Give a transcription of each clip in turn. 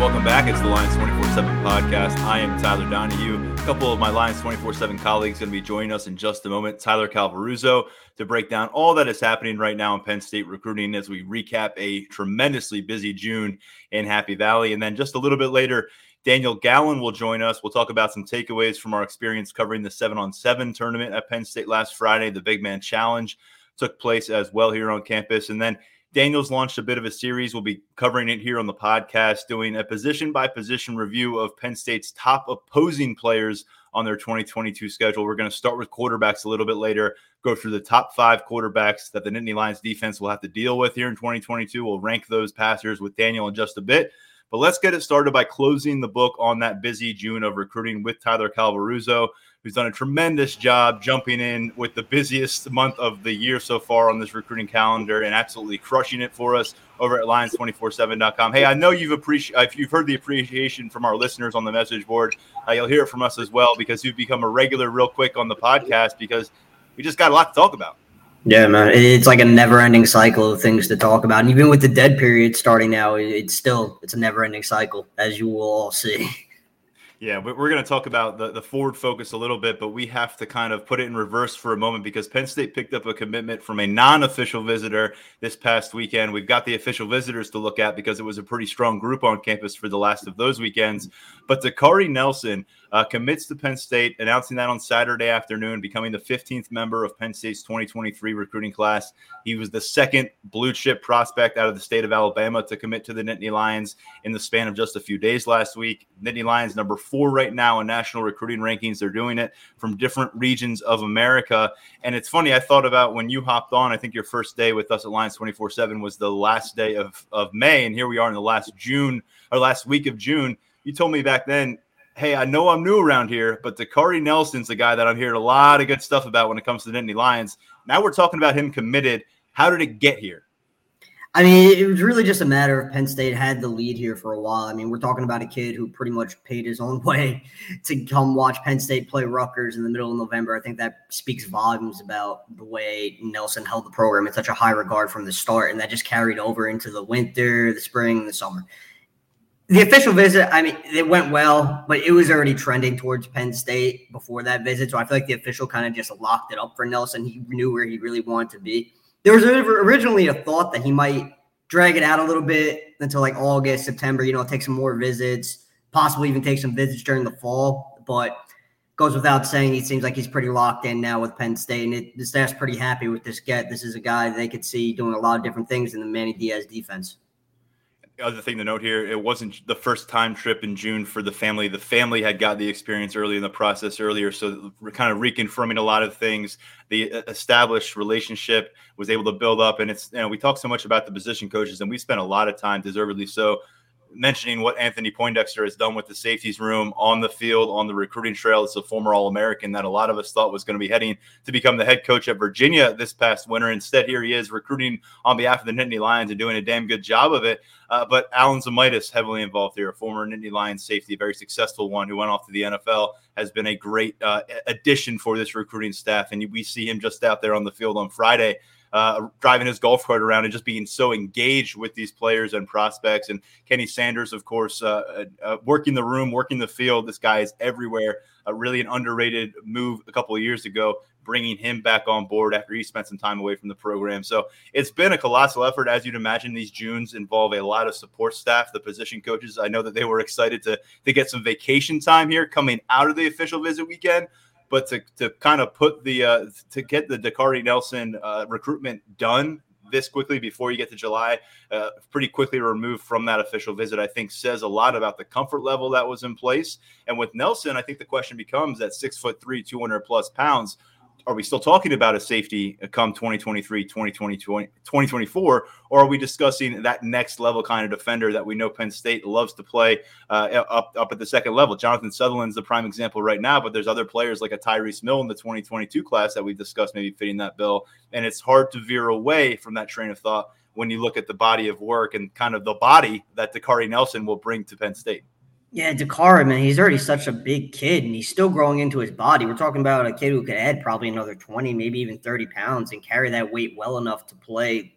Welcome back. It's the Lions 24 7 podcast. I am Tyler Donahue. A couple of my Lions 24 7 colleagues going to be joining us in just a moment. Tyler Calvaruso to break down all that is happening right now in Penn State recruiting as we recap a tremendously busy June in Happy Valley. And then just a little bit later, Daniel Gallen will join us. We'll talk about some takeaways from our experience covering the seven on seven tournament at Penn State last Friday. The Big Man Challenge took place as well here on campus. And then Daniel's launched a bit of a series. We'll be covering it here on the podcast, doing a position by position review of Penn State's top opposing players on their 2022 schedule. We're going to start with quarterbacks a little bit later, go through the top five quarterbacks that the Nittany Lions defense will have to deal with here in 2022. We'll rank those passers with Daniel in just a bit. But let's get it started by closing the book on that busy June of recruiting with Tyler Calvaruso who's done a tremendous job jumping in with the busiest month of the year so far on this recruiting calendar and absolutely crushing it for us over at lions247.com. Hey, I know you've appreciated if you've heard the appreciation from our listeners on the message board, uh, you'll hear it from us as well because you've become a regular real quick on the podcast because we just got a lot to talk about. Yeah, man, it's like a never-ending cycle of things to talk about, and even with the dead period starting now, it's still it's a never-ending cycle, as you will all see. Yeah, we're going to talk about the, the forward focus a little bit, but we have to kind of put it in reverse for a moment because Penn State picked up a commitment from a non official visitor this past weekend. We've got the official visitors to look at because it was a pretty strong group on campus for the last of those weekends. But Dakaari Nelson uh, commits to Penn State, announcing that on Saturday afternoon, becoming the 15th member of Penn State's 2023 recruiting class. He was the second blue chip prospect out of the state of Alabama to commit to the Nittany Lions in the span of just a few days last week. Nittany Lions, number four right now in national recruiting rankings. They're doing it from different regions of America. And it's funny, I thought about when you hopped on, I think your first day with us at Lions 24 7 was the last day of, of May. And here we are in the last June or last week of June. You told me back then, hey, I know I'm new around here, but Dakaari Nelson's the guy that I'm hearing a lot of good stuff about when it comes to the Nittany Lions. Now we're talking about him committed. How did it get here? I mean, it was really just a matter of Penn State had the lead here for a while. I mean, we're talking about a kid who pretty much paid his own way to come watch Penn State play Rutgers in the middle of November. I think that speaks volumes about the way Nelson held the program in such a high regard from the start, and that just carried over into the winter, the spring, the summer. The official visit, I mean, it went well, but it was already trending towards Penn State before that visit. So I feel like the official kind of just locked it up for Nelson. He knew where he really wanted to be there was originally a thought that he might drag it out a little bit until like August, September, you know, take some more visits, possibly even take some visits during the fall. But goes without saying, he seems like he's pretty locked in now with Penn State, and it, the staff's pretty happy with this get. This is a guy they could see doing a lot of different things in the Manny Diaz defense other thing to note here, it wasn't the first time trip in June for the family. The family had got the experience early in the process earlier, so we're kind of reconfirming a lot of things. The uh, established relationship was able to build up, and it's you know we talk so much about the position coaches, and we spent a lot of time, deservedly so, mentioning what Anthony Poindexter has done with the safeties room on the field, on the recruiting trail. It's a former All American that a lot of us thought was going to be heading to become the head coach at Virginia this past winter. Instead, here he is recruiting on behalf of the Nittany Lions and doing a damn good job of it. Uh, but Alan Zemaitis heavily involved here, a former Nittany Lions safety, a very successful one who went off to the NFL, has been a great uh, addition for this recruiting staff. And we see him just out there on the field on Friday uh, driving his golf cart around and just being so engaged with these players and prospects. And Kenny Sanders, of course, uh, uh, uh working the room, working the field. This guy is everywhere. really an underrated move a couple of years ago, bringing him back on board after he spent some time away from the program. So it's been a colossal effort, as you'd imagine. These Junes involve a lot of support staff, the position coaches. I know that they were excited to to get some vacation time here coming out of the official visit weekend but to, to kind of put the uh, to get the Dakaari Nelson uh, recruitment done this quickly before you get to July, uh, pretty quickly removed from that official visit, I think says a lot about the comfort level that was in place. And with Nelson, I think the question becomes that six foot three, 200 plus pounds, are we still talking about a safety come 2023, 2020, 2024, or are we discussing that next level kind of defender that we know Penn State loves to play uh, up, up at the second level? Jonathan Sutherland's the prime example right now, but there's other players like a Tyrece Mill in the 2022 class that we've discussed maybe fitting that bill. And it's hard to veer away from that train of thought when you look at the body of work and kind of the body that Dakaari Nelson will bring to Penn State. Yeah, Dakaari, man, he's already such a big kid and he's still growing into his body. We're talking about a kid who could add probably another 20, maybe even 30 pounds and carry that weight well enough to play.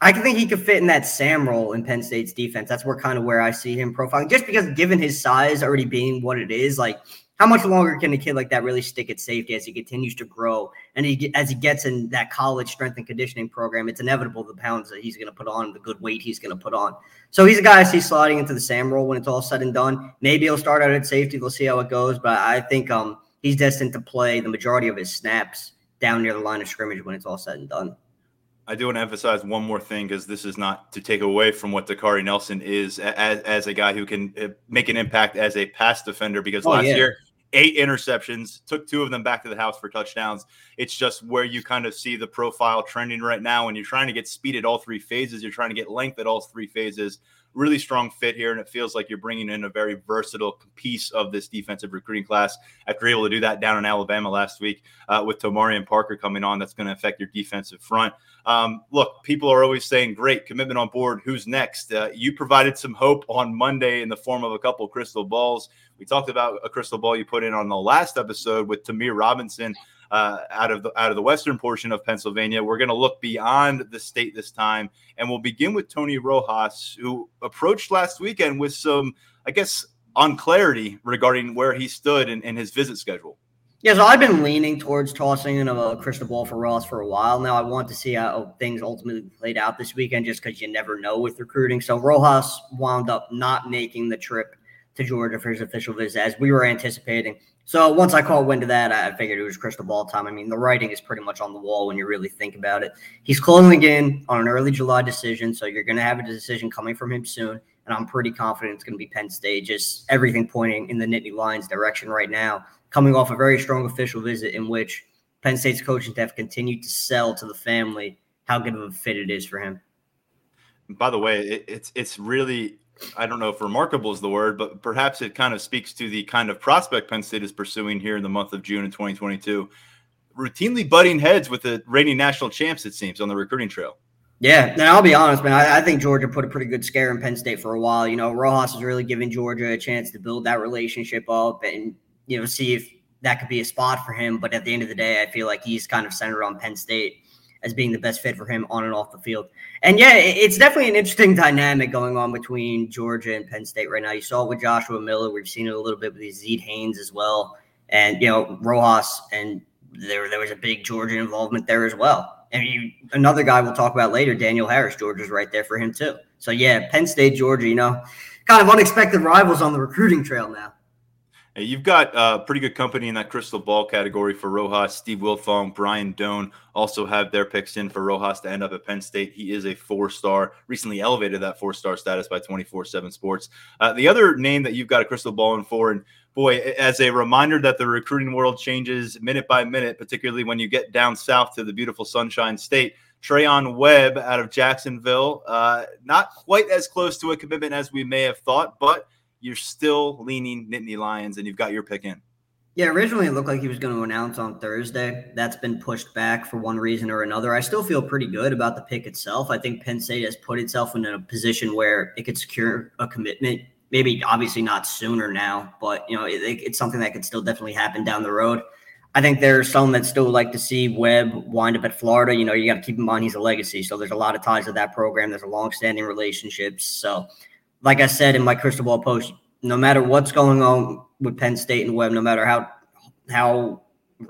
I think he could fit in that Sam role in Penn State's defense. That's where kind of where I see him profiling, just because given his size already being what it is, like how much longer can a kid like that really stick at safety as he continues to grow and he as he gets in that college strength and conditioning program? It's inevitable the pounds that he's going to put on, the good weight he's going to put on. So he's a guy I see sliding into the Sam role when it's all said and done. Maybe he'll start out at safety. We'll see how it goes, but I think um, he's destined to play the majority of his snaps down near the line of scrimmage when it's all said and done. I do want to emphasize one more thing because this is not to take away from what Dakaari Nelson is as, as a guy who can uh, make an impact as a pass defender. Because oh, last yeah. year eight interceptions, took two of them back to the house for touchdowns. It's just where you kind of see the profile trending right now. When you're trying to get speed at all three phases, you're trying to get length at all three phases. Really strong fit here, and it feels like you're bringing in a very versatile piece of this defensive recruiting class. After able to do that down in Alabama last week uh, with Tomarion Parker coming on, that's going to affect your defensive front. Um, look, people are always saying, "Great commitment on board. Who's next?" Uh, you provided some hope on Monday in the form of a couple crystal balls. We talked about a crystal ball you put in on the last episode with Ta'Mere Robinson uh, out of the out of the western portion of Pennsylvania. We're going to look beyond the state this time, and we'll begin with Tony Rojas, who approached last weekend with some, I guess, unclarity regarding where he stood in, in his visit schedule. Yeah, so I've been leaning towards tossing in a crystal ball for Rojas for a while now. I want to see how things ultimately played out this weekend, just because you never know with recruiting. So Rojas wound up not making the trip to Georgia for his official visit, as we were anticipating. So once I called wind of that, I figured it was crystal ball time. I mean, the writing is pretty much on the wall when you really think about it. He's closing in on an early July decision, so you're going to have a decision coming from him soon. And I'm pretty confident it's going to be Penn State. Just everything pointing in the Nittany Lions direction right now, coming off a very strong official visit in which Penn State's coaching staff continued to sell to the family how good of a fit it is for him. By the way, it, it's it's really I don't know if remarkable is the word, but perhaps it kind of speaks to the kind of prospect Penn State is pursuing here in the month of June in 2022. Routinely butting heads with the reigning national champs, it seems, on the recruiting trail. Yeah, and I'll be honest, man. I, I, think Georgia put a pretty good scare in Penn State for a while. You know, Rojas is really giving Georgia a chance to build that relationship up and you know see if that could be a spot for him. But at the end of the day, I feel like he's kind of centered on Penn State as being the best fit for him on and off the field. And yeah, it's definitely an interesting dynamic going on between Georgia and Penn State right now. You saw it with Joshua Miller. We've seen it a little bit with Zed Haynes as well. And, you know, Rojas, and there, there was a big Georgia involvement there as well. And you, another guy we'll talk about later, Daniel Harris, Georgia's right there for him too. So yeah, Penn State, Georgia, you know, kind of unexpected rivals on the recruiting trail now. You've got uh, pretty good company in that crystal ball category for Rojas. Steve Wiltfong, Brian Dohn also have their picks in for Rojas to end up at Penn State. He is a four star, recently elevated that four star status by 24 7 Sports. Uh, the other name that you've got a crystal ball in for, and boy, as a reminder that the recruiting world changes minute by minute, particularly when you get down south to the beautiful Sunshine State. Treyaun Webb out of Jacksonville, uh, not quite as close to a commitment as we may have thought, but you're still leaning Nittany Lions and you've got your pick in. Yeah, originally it looked like he was going to announce on Thursday. That's been pushed back for one reason or another. I still feel pretty good about the pick itself. I think Penn State has put itself in a position where it could secure a commitment. Maybe obviously not sooner now, but you know it, it's something that could still definitely happen down the road. I think there's some that still like to see Webb wind up at Florida. You know, you got to keep in mind he's a legacy, so there's a lot of ties to that program. There's a long-standing relationships. So like I said in my crystal ball post, no matter what's going on with Penn State and Webb, no matter how how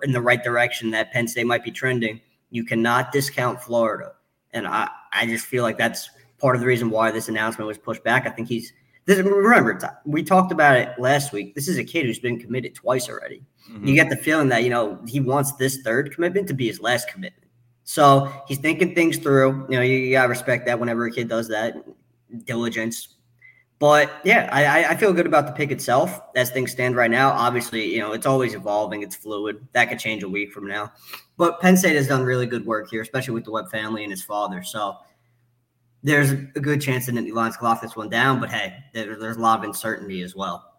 in the right direction that Penn State might be trending, you cannot discount Florida. And I, I just feel like that's part of the reason why this announcement was pushed back. I think he's this, remember we talked about it last week. This is a kid who's been committed twice already. Mm-hmm. You get the feeling that you know he wants this third commitment to be his last commitment. So he's thinking things through. You know, you, you gotta respect that whenever a kid does that. Diligence, But yeah, I, I feel good about the pick itself as things stand right now. Obviously, you know, it's always evolving, it's fluid. That could change a week from now. But Penn State has done really good work here, especially with the Webb family and his father. So there's a good chance that Nittany Lions can lock this one down. But hey, there, there's a lot of uncertainty as well.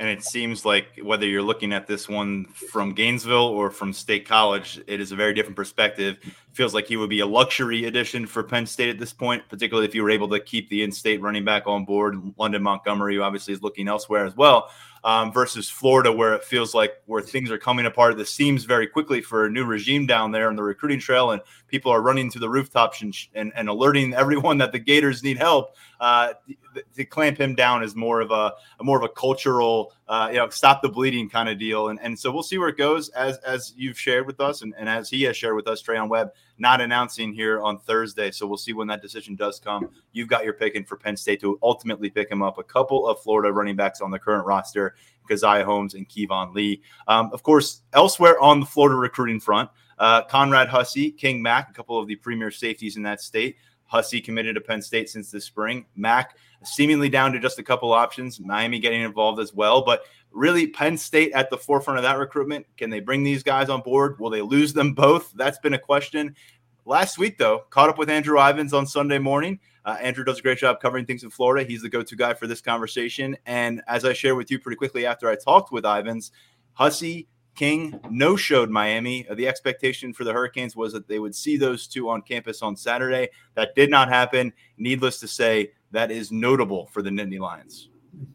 And it seems like whether you're looking at this one from Gainesville or from State College, it is a very different perspective. Feels like he would be a luxury addition for Penn State at this point, particularly if you were able to keep the in-state running back on board. London Montgomery, who obviously is looking elsewhere as well um, versus Florida, where it feels like where things are coming apart at the seams very quickly for a new regime down there on the recruiting trail, and people are running to the rooftops and, and, and alerting everyone that the Gators need help. Uh, to, to clamp him down is more of a, a more of a cultural, uh, you know, stop the bleeding kind of deal. And, and so we'll see where it goes as as you've shared with us, and, and as he has shared with us, Treyaun Webb not announcing here on Thursday. So we'll see when that decision does come. You've got your picking for Penn State to ultimately pick him up. A couple of Florida running backs on the current roster, Caziah Holmes and Keyvone Lee. Um, of course, elsewhere on the Florida recruiting front, uh, Conrad Hussey, King Mack, a couple of the premier safeties in that state. Hussey committed to Penn State since the spring. Mack seemingly down to just a couple options. Miami getting involved as well. But really, Penn State at the forefront of that recruitment. Can they bring these guys on board? Will they lose them both? That's been a question. Last week, though, caught up with Andrew Ivins on Sunday morning. Uh, Andrew does a great job covering things in Florida. He's the go to guy for this conversation. And as I shared with you pretty quickly after I talked with Ivins, Hussey King no showed Miami. Uh, the expectation for the Hurricanes was that they would see those two on campus on Saturday. That did not happen. Needless to say, that is notable for the Nittany Lions.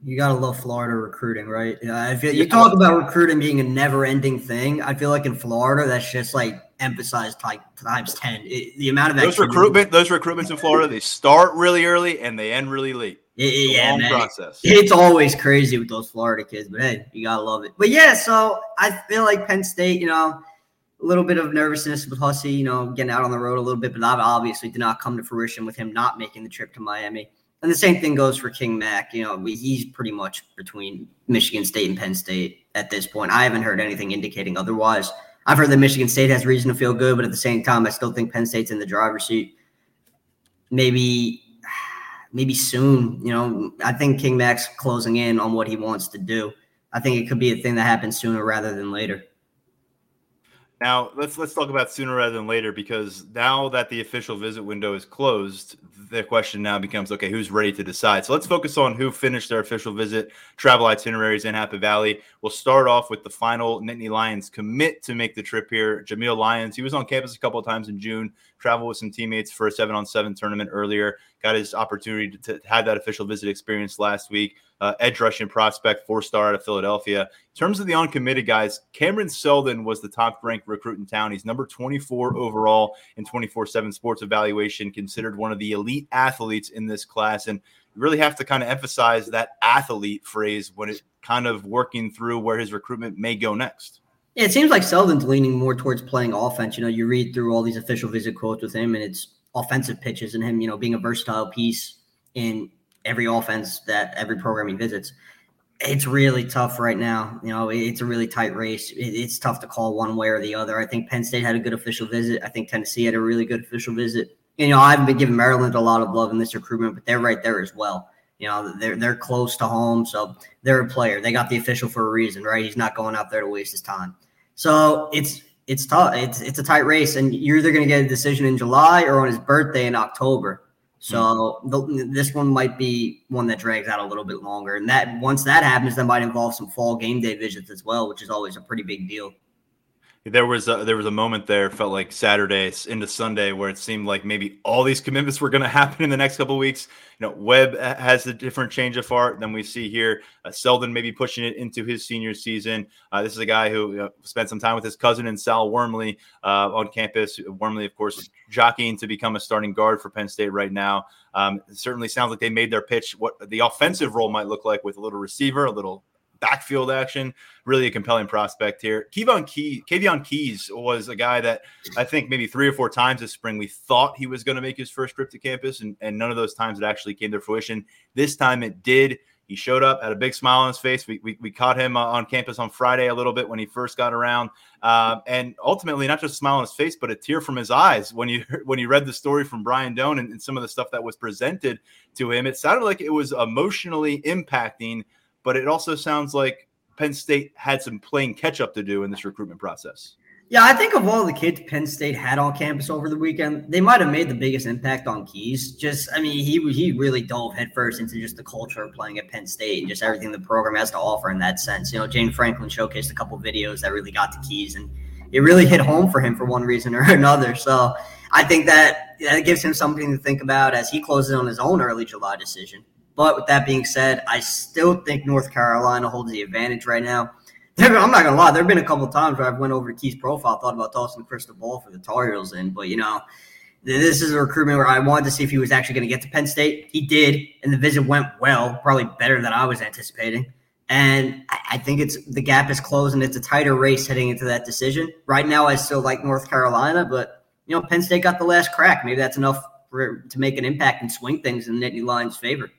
You gotta love Florida recruiting, right? I feel you talk about recruiting being a never-ending thing. I feel like in Florida, that's just like emphasized like times ten. It, the amount of those recruitment, those recruitments in Florida, they start really early and they end really late. It, yeah, man. process. It's always crazy with those Florida kids, but hey, you gotta love it. But yeah, so I feel like Penn State, you know, a little bit of nervousness with Hussey, you know, getting out on the road a little bit, but that obviously did not come to fruition with him not making the trip to Miami. And the same thing goes for King Mack. You know, he's pretty much between Michigan State and Penn State at this point. I haven't heard anything indicating otherwise. I've heard that Michigan State has reason to feel good, but at the same time, I still think Penn State's in the driver's seat. Maybe, maybe soon. You know, I think King Mack's closing in on what he wants to do. I think it could be a thing that happens sooner rather than later. Now let's let's talk about sooner rather than later because now that the official visit window is closed, the question now becomes okay, who's ready to decide? So let's focus on who finished their official visit, travel itineraries in Happy Valley. We'll start off with the final Nittany Lions commit to make the trip here. Jameial Lyons, he was on campus a couple of times in June, traveled with some teammates for a seven on seven tournament earlier, got his opportunity to, to have that official visit experience last week uh, edge rushing prospect, four star out of Philadelphia. In terms of the uncommitted guys, Cameron Seldon was the top ranked recruit in town. He's number 24 overall in 24 7 sports evaluation, considered one of the elite athletes in this class. And you really have to kind of emphasize that athlete phrase when it's kind of working through where his recruitment may go next. Yeah, it seems like Seldon's leaning more towards playing offense. You know, you read through all these official visit quotes with him, and it's offensive pitches and him, you know, being a versatile piece in every offense that every program he visits. It's really tough right now. You know, it's a really tight race. It's tough to call one way or the other. I think Penn State had a good official visit. I think Tennessee had a really good official visit. You know, I've been giving Maryland a lot of love in this recruitment, but they're right there as well. You know, they're they're close to home, so they're a player. They got the official for a reason, right? He's not going out there to waste his time. So it's it's tough. It's it's a tight race, and you're either going to get a decision in July or on his birthday in October. So hmm. the, this one might be one that drags out a little bit longer, and that once that happens, that might involve some fall game day visits as well, which is always a pretty big deal. There was a, there was a moment there felt like Saturday into Sunday where it seemed like maybe all these commitments were going to happen in the next couple weeks. You know, Webb has a different change of heart than we see here. Uh, Seldon maybe pushing it into his senior season. Uh, this is a guy who spent some time with his cousin and Sal Wormley uh, on campus. Wormley, of course, jockeying to become a starting guard for Penn State right now. Um, certainly sounds like they made their pitch what the offensive role might look like with a little receiver, a little backfield action. Really a compelling prospect here. Kaveion Key, Keys was a guy that I think maybe three or four times this spring we thought he was going to make his first trip to campus, and, and none of those times it actually came to fruition. This time it did. He showed up, had a big smile on his face. We, we, we caught him uh, on campus on Friday a little bit when he first got around, uh, and ultimately not just a smile on his face, but a tear from his eyes when you when you read the story from Brian Dohn and, and some of the stuff that was presented to him. It sounded like it was emotionally impacting, but it also sounds like Penn State had some playing catch up to do in this recruitment process. Yeah, I think of all the kids Penn State had on campus over the weekend, they might have made the biggest impact on Keys. Just, I mean, he he really dove headfirst into just the culture of playing at Penn State and just everything the program has to offer in that sense. You know, James Franklin showcased a couple videos that really got to Keys, and it really hit home for him for one reason or another. So I think that that gives him something to think about as he closes on his own early July decision. But with that being said, I still think North Carolina holds the advantage right now. There, I'm not gonna lie. There have been a couple of times where I've went over to Keith's profile, thought about tossing the crystal ball for the Tar Heels in, but you know, this is a recruitment where I wanted to see if he was actually going to get to Penn State. He did, and the visit went well, probably better than I was anticipating. And I think it's the gap is closed, and it's a tighter race heading into that decision. Right now, I still like North Carolina, but you know, Penn State got the last crack. Maybe that's enough for to make an impact and swing things in Nittany Lions' favor.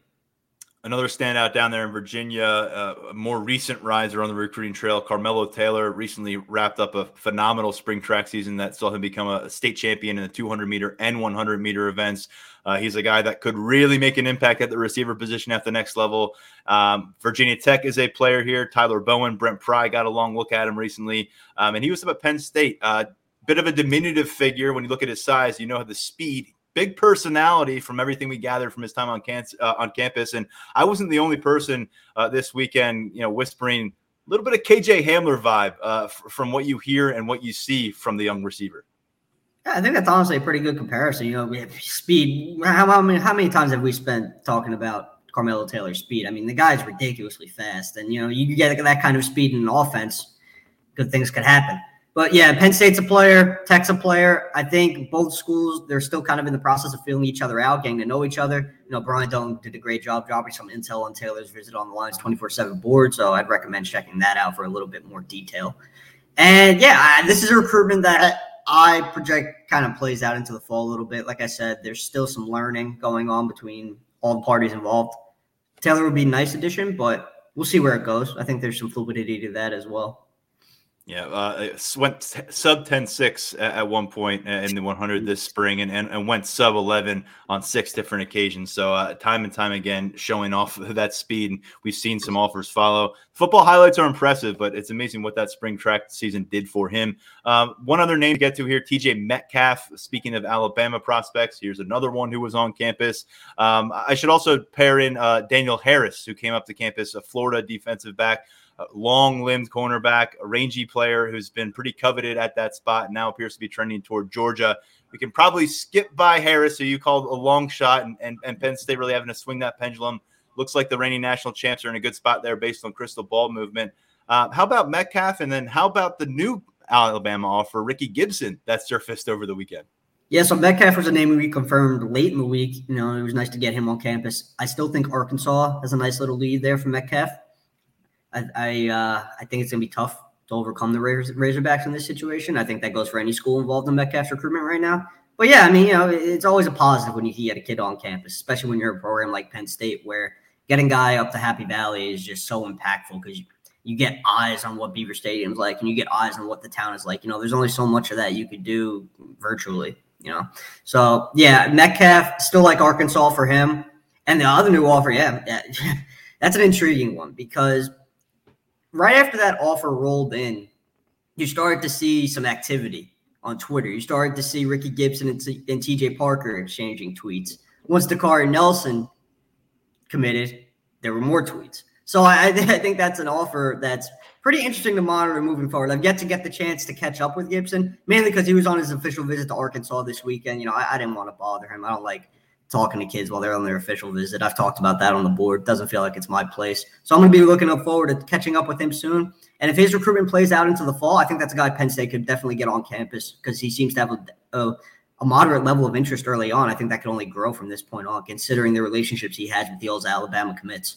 Another standout down there in Virginia, uh, a more recent riser on the recruiting trail, Carmelo Taylor, recently wrapped up a phenomenal spring track season that saw him become a state champion in the 200 meter and 100 meter events. Uh, he's a guy that could really make an impact at the receiver position at the next level. Um, Virginia Tech is a player here. Tyler Bowen, Brent Pry got a long look at him recently, um, and he was up at Penn State. Uh, bit of a diminutive figure when you look at his size. You know how the speed big personality from everything we gathered from his time on, can- uh, on campus. And I wasn't the only person uh, this weekend, you know, whispering a little bit of KJ Hamler vibe uh, f- from what you hear and what you see from the young receiver. Yeah, I think that's honestly a pretty good comparison. You know, we have speed. How, how, many, how many times have we spent talking about Carmelo Taylor's speed? I mean, the guy's ridiculously fast. And, you know, you get that kind of speed in an offense, good things could happen. But yeah, Penn State's a player, Tech's a player. I think both schools they're still kind of in the process of feeling each other out, getting to know each other. You know, Brian Dohn did a great job dropping some intel on Taylor's visit on the Lions 24/7 board, so I'd recommend checking that out for a little bit more detail. And yeah, I, this is a recruitment that I project kind of plays out into the fall a little bit. Like I said, there's still some learning going on between all the parties involved. Taylor would be a nice addition, but we'll see where it goes. I think there's some fluidity to that as well. Yeah, uh, went sub 10 6 at one point in the 100 this spring and, and, and went sub 11 on six different occasions. So, uh, time and time again, showing off that speed. And we've seen some offers follow. Football highlights are impressive, but it's amazing what that spring track season did for him. Um, one other name to get to here TJ Metcalf. Speaking of Alabama prospects, here's another one who was on campus. Um, I should also pair in uh, Daniel Harris, who came up to campus, a Florida defensive back long limbed cornerback, a rangy player who's been pretty coveted at that spot and now appears to be trending toward Georgia. We can probably skip by Harris, who you called a long shot, and, and, and Penn State really having to swing that pendulum. Looks like the reigning national champs are in a good spot there based on crystal ball movement. Uh, how about Metcalf? And then how about the new Alabama offer, Ricky Gibson, that surfaced over the weekend? Yeah, so Metcalf was a name we confirmed late in the week. You know, it was nice to get him on campus. I still think Arkansas has a nice little lead there for Metcalf. I I, uh, I think it's gonna be tough to overcome the Razorbacks in this situation. I think that goes for any school involved in Metcalf's recruitment right now. But yeah, I mean, you know, it's always a positive when you get a kid on campus, especially when you're a program like Penn State, where getting guy up to Happy Valley is just so impactful because you, you get eyes on what Beaver Stadium's like, and you get eyes on what the town is like. You know, there's only so much of that you could do virtually. You know, so yeah, Metcalf still like Arkansas for him, and the other new offer, yeah, yeah that's an intriguing one because right after that offer rolled in, you started to see some activity on Twitter. You started to see Ricky Gibson and, T- and TJ Parker exchanging tweets. Once Dakaari Nelson committed, there were more tweets. So I, I, think that's an offer that's pretty interesting to monitor moving forward. I've yet to get the chance to catch up with Gibson, mainly because he was on his official visit to Arkansas this weekend. You know, I, I didn't want to bother him. I don't like talking to kids while they're on their official visit. I've talked about that on the board. Doesn't feel like it's my place. So I'm going to be looking up forward to catching up with him soon. And if his recruitment plays out into the fall, I think that's a guy Penn State could definitely get on campus because he seems to have a, a, a, moderate level of interest early on. I think that could only grow from this point on, considering the relationships he has with the old Alabama commits.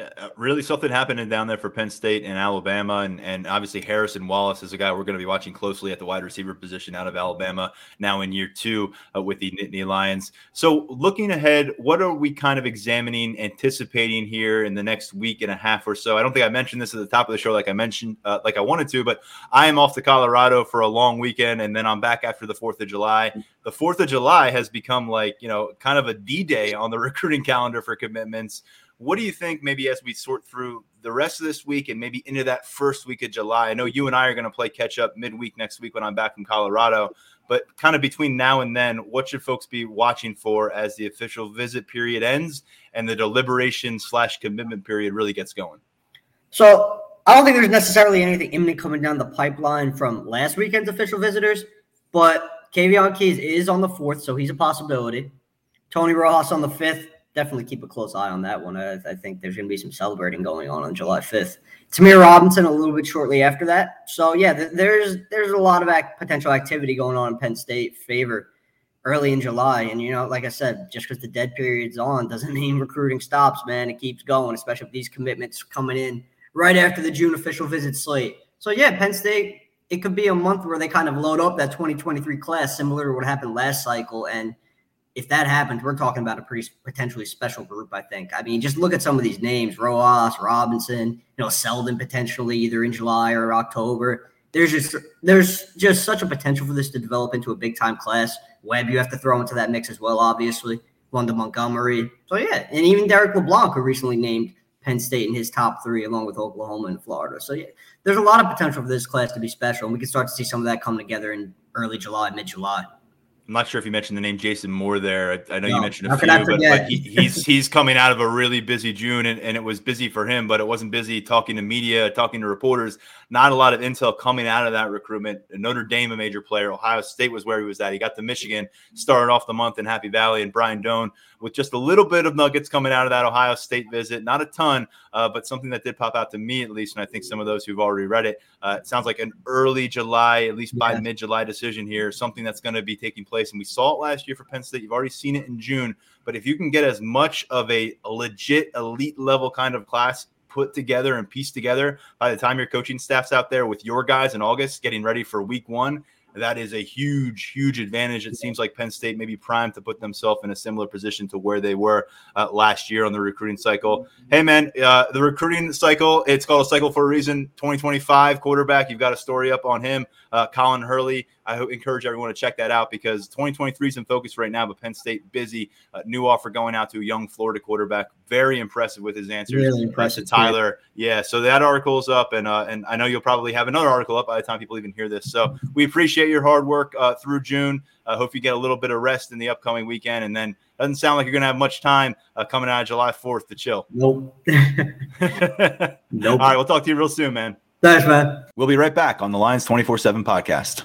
Yeah, uh, really something happening down there for Penn State and Alabama, and and obviously Harrison Wallace is a guy we're going to be watching closely at the wide receiver position out of Alabama now in year two uh, with the Nittany Lions. So looking ahead, what are we kind of examining, anticipating here in the next week and a half or so? I don't think I mentioned this at the top of the show, like I mentioned, uh, like I wanted to, but I am off to Colorado for a long weekend, and then I'm back after the Fourth of July. The Fourth of July has become like you know kind of a D day on the recruiting calendar for commitments. What do you think, maybe as we sort through the rest of this week and maybe into that first week of July? I know you and I are going to play catch up midweek next week when I'm back from Colorado, but kind of between now and then, what should folks be watching for as the official visit period ends and the deliberation slash commitment period really gets going? So I don't think there's necessarily anything imminent coming down the pipeline from last weekend's official visitors, but Kaveion Keys is on the fourth, so he's a possibility. Tony Rojas on the fifth definitely keep a close eye on that one. I, I think there's going to be some celebrating going on on July 5th. Ta'Mere Robinson a little bit shortly after that. So yeah, th- there's there's a lot of potential activity going on in Penn State favor early in July. And you know, like I said, just because the dead period's on doesn't mean recruiting stops, man. It keeps going, especially with these commitments coming in right after the June official visit slate. So yeah, Penn State. It could be a month where they kind of load up that 2023 class, similar to what happened last cycle, and if that happens, we're talking about a pretty potentially special group. I think. I mean, just look at some of these names: Rojas, Robinson, you know, Seldon potentially either in July or October. There's just there's just such a potential for this to develop into a big time class. Webb, you have to throw into that mix as well, obviously. London Montgomery. So yeah, and even Derek LeBlanc, who recently named Penn State in his top three, along with Oklahoma and Florida. So yeah, there's a lot of potential for this class to be special, and we can start to see some of that come together in early July, mid July. I'm not sure if you mentioned the name Jason Moore there. I, I know no, you mentioned a few, but, but he, he's he's coming out of a really busy June, and, and it was busy for him, but it wasn't busy talking to media, talking to reporters. Not a lot of intel coming out of that recruitment. Notre Dame, a major player. Ohio State was where he was at. He got to Michigan, started off the month in Happy Valley, and Brian Dohn with just a little bit of nuggets coming out of that Ohio State visit. Not a ton, uh, but something that did pop out to me at least, and I think some of those who've already read it. Uh, it sounds like an early July, at least by yeah. mid July decision here, something that's going to be taking place. And we saw it last year for Penn State. You've already seen it in June. But if you can get as much of a, a legit elite level kind of class put together and pieced together by the time your coaching staff's out there with your guys in August getting ready for week one that is a huge, huge advantage. It seems like Penn State may be primed to put themselves in a similar position to where they were uh, last year on the recruiting cycle. Hey, man, uh, the recruiting cycle, it's called a cycle for a reason. 2025 quarterback, you've got a story up on him, uh, Colin Hurley. I encourage everyone to check that out because 2023 is in focus right now, but Penn State busy. Uh, new offer going out to a young Florida quarterback. Very impressive with his answers. Really impressive. Tyler. Yeah. So that article's up, and uh, and I know you'll probably have another article up by the time people even hear this. So we appreciate your hard work uh, through June. I hope you get a little bit of rest in the upcoming weekend, and then doesn't sound like you're going to have much time uh, coming out of July 4th to chill. Nope. nope. All right, we'll talk to you real soon, man. Thanks, man. We'll be right back on the Lions 24 7 podcast.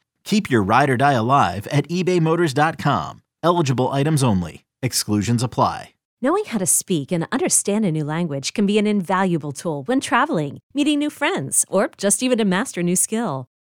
Keep your ride or die alive at ebaymotors.com. Eligible items only. Exclusions apply. Knowing how to speak and understand a new language can be an invaluable tool when traveling, meeting new friends, or just even to master a new skill.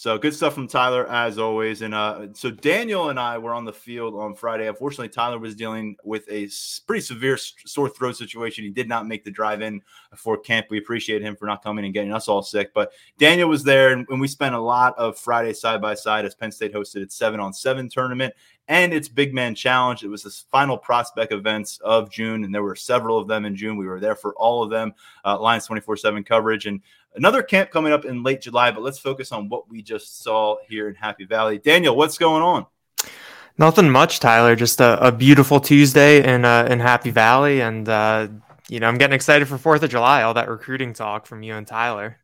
So good stuff from Tyler as always. And uh, so Daniel and I were on the field on Friday. Unfortunately, Tyler was dealing with a pretty severe sore throat situation. He did not make the drive in for camp. We appreciate him for not coming and getting us all sick. But Daniel was there, and, and we spent a lot of Friday side by side as Penn State hosted its seven on seven tournament and its Big Man Challenge. It was the final prospect events of June, and there were several of them in June. We were there for all of them, uh, Lions 24 7 coverage. And another camp coming up in late July, but let's focus on what we just saw here in Happy Valley. Daniel, what's going on? Nothing much, Tyler. Just a, a beautiful Tuesday in uh, in Happy Valley, and uh, you know I'm getting excited for Fourth of July. All that recruiting talk from you and Tyler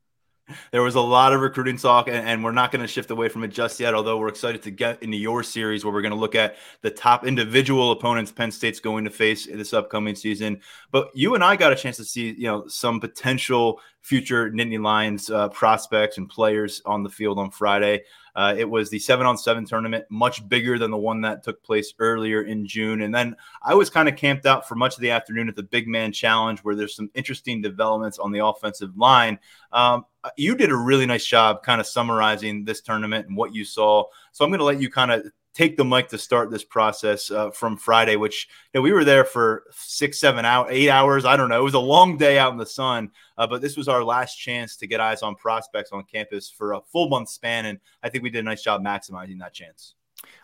there was a lot of recruiting talk, and, and we're not going to shift away from it just yet. Although we're excited to get into your series where we're going to look at the top individual opponents Penn State's going to face this upcoming season. But you and I got a chance to see, you know, some potential future Nittany Lions uh, prospects and players on the field on Friday. Uh, it was the seven on seven tournament, much bigger than the one that took place earlier in June. And then I was kind of camped out for much of the afternoon at the Big Man Challenge, where there's some interesting developments on the offensive line. Um, you did a really nice job kind of summarizing this tournament and what you saw. So I'm going to let you kind of take the mic to start this process uh, from Friday, which you know, we were there for six, seven out, eight hours. I don't know. It was a long day out in the sun, uh, but this was our last chance to get eyes on prospects on campus for a full month span, and I think we did a nice job maximizing that chance.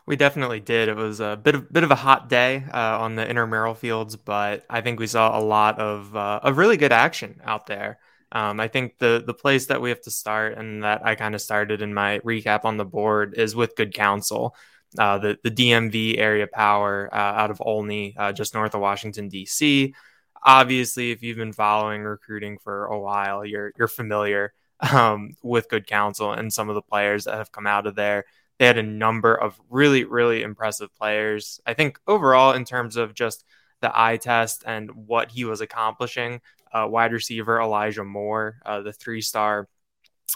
We definitely did. It was a bit of bit of a hot day uh, on the intramural fields, but I think we saw a lot of uh, of really good action out there. Um, I think the the place that we have to start, and that I kind of started in my recap on the board, is with good counsel uh, the the DMV area power uh, out of Olney, uh, just north of Washington D.C. Obviously, if you've been following recruiting for a while, you're you're familiar um, with Good Counsel and some of the players that have come out of there. They had a number of really really impressive players. I think overall, in terms of just the eye test and what he was accomplishing, uh, wide receiver Elijah Moore, uh, the three star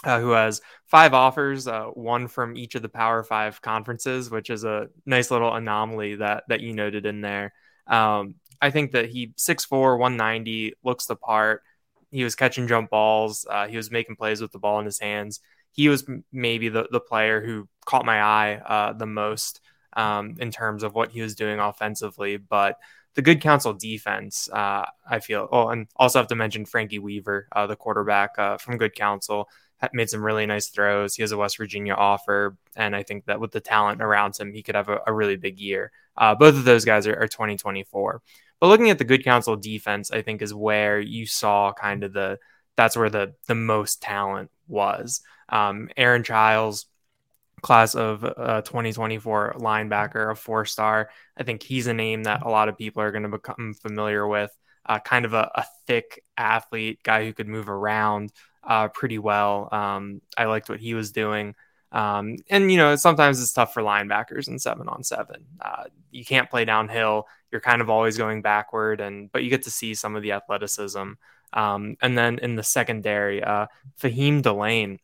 uh, who has five offers, uh, one from each of the Power Five conferences, which is a nice little anomaly that that you noted in there. Um, I think that he 6'4", 190, looks the part. He was catching jump balls. Uh, he was making plays with the ball in his hands. He was maybe the, the player who caught my eye uh, the most um, in terms of what he was doing offensively. But the good counsel defense, uh, I feel. Oh, and also have to mention Frankie Weaver, uh, the quarterback from good counsel made some really nice throws. He has a West Virginia offer, and I think that with the talent around him, he could have a, a really big year. Uh, both of those guys are, are 2024. But looking at the good counsel defense, I think is where you saw kind of the that's where the the most talent was. Um, Aaron Chiles, class of uh, 2024 linebacker, a four star. I think he's a name that a lot of people are going to become familiar with. Uh, kind of a, a, thick athlete, guy who could move around, uh, pretty well. Um, I liked what he was doing. Um, and you know, sometimes it's tough for linebackers in seven on seven. Uh, you can't play downhill. You're kind of always going backward, and but you get to see some of the athleticism. Um, and then in the secondary, uh, Fahim Delane,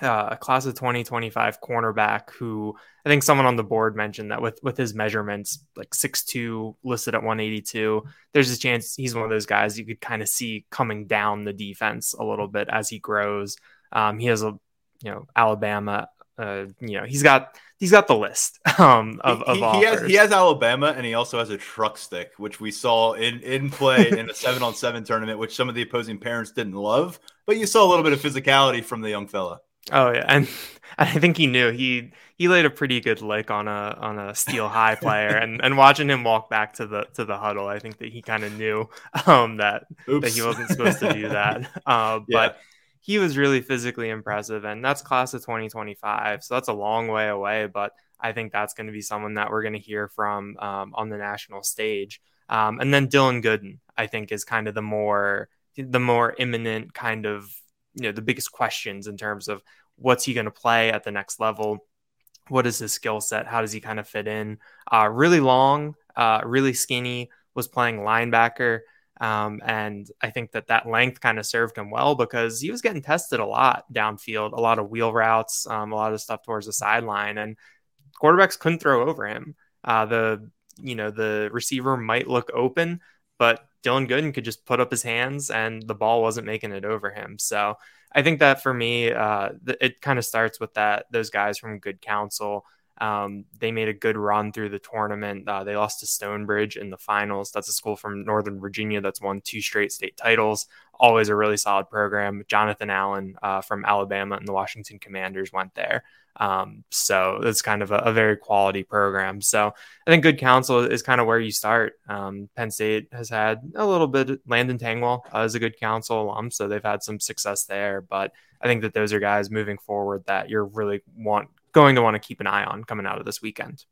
uh, a class of 2025 cornerback who I think someone on the board mentioned that with with his measurements like 6'2 listed at 182 there's a chance he's one of those guys you could kind of see coming down the defense a little bit as he grows. Um, he has a you know Alabama uh, you know he's got he's got the list um, of, of he, he, has he has Alabama and he also has a truck stick which we saw in in play in a 7 on 7 tournament which some of the opposing parents didn't love but you saw a little bit of physicality from the young fella Oh yeah, and I think he knew he he laid a pretty good lick on a on a steel high player, and and watching him walk back to the to the huddle, I think that he kind of knew um, that Oops. that he wasn't supposed to do that. Uh, yeah. But he was really physically impressive, and that's class of 2025, so that's a long way away. But I think that's going to be someone that we're going to hear from um, on the national stage. Um, and then Dylan Gooden, I think, is kind of the more the more imminent kind of you know the biggest questions in terms of what's he going to play at the next level? What is his skill set? How does he kind of fit in? Uh, really long uh, really skinny was playing linebacker Um, and I think that that length kind of served him well because he was getting tested a lot downfield, a lot of wheel routes, um, a lot of stuff towards the sideline, and quarterbacks couldn't throw over him. Uh, the you know the receiver might look open, but Dillon Gooden could just put up his hands and the ball wasn't making it over him. So I think that for me, uh, it kind of starts with that those guys from good counsel. Um, they made a good run through the tournament. Uh, they lost to Stonebridge in the finals. That's a school from Northern Virginia that's won two straight state titles. Always a really solid program. Jonathan Allen uh, from Alabama and the Washington Commanders went there. Um, so it's kind of a, a, very quality program. So I think good counsel is kind of where you start. Um, Penn State has had a little bit. Landon Tengwall uh, is a good counsel alum, so they've had some success there. But I think that those are guys moving forward that you're really want going to want to keep an eye on coming out of this weekend.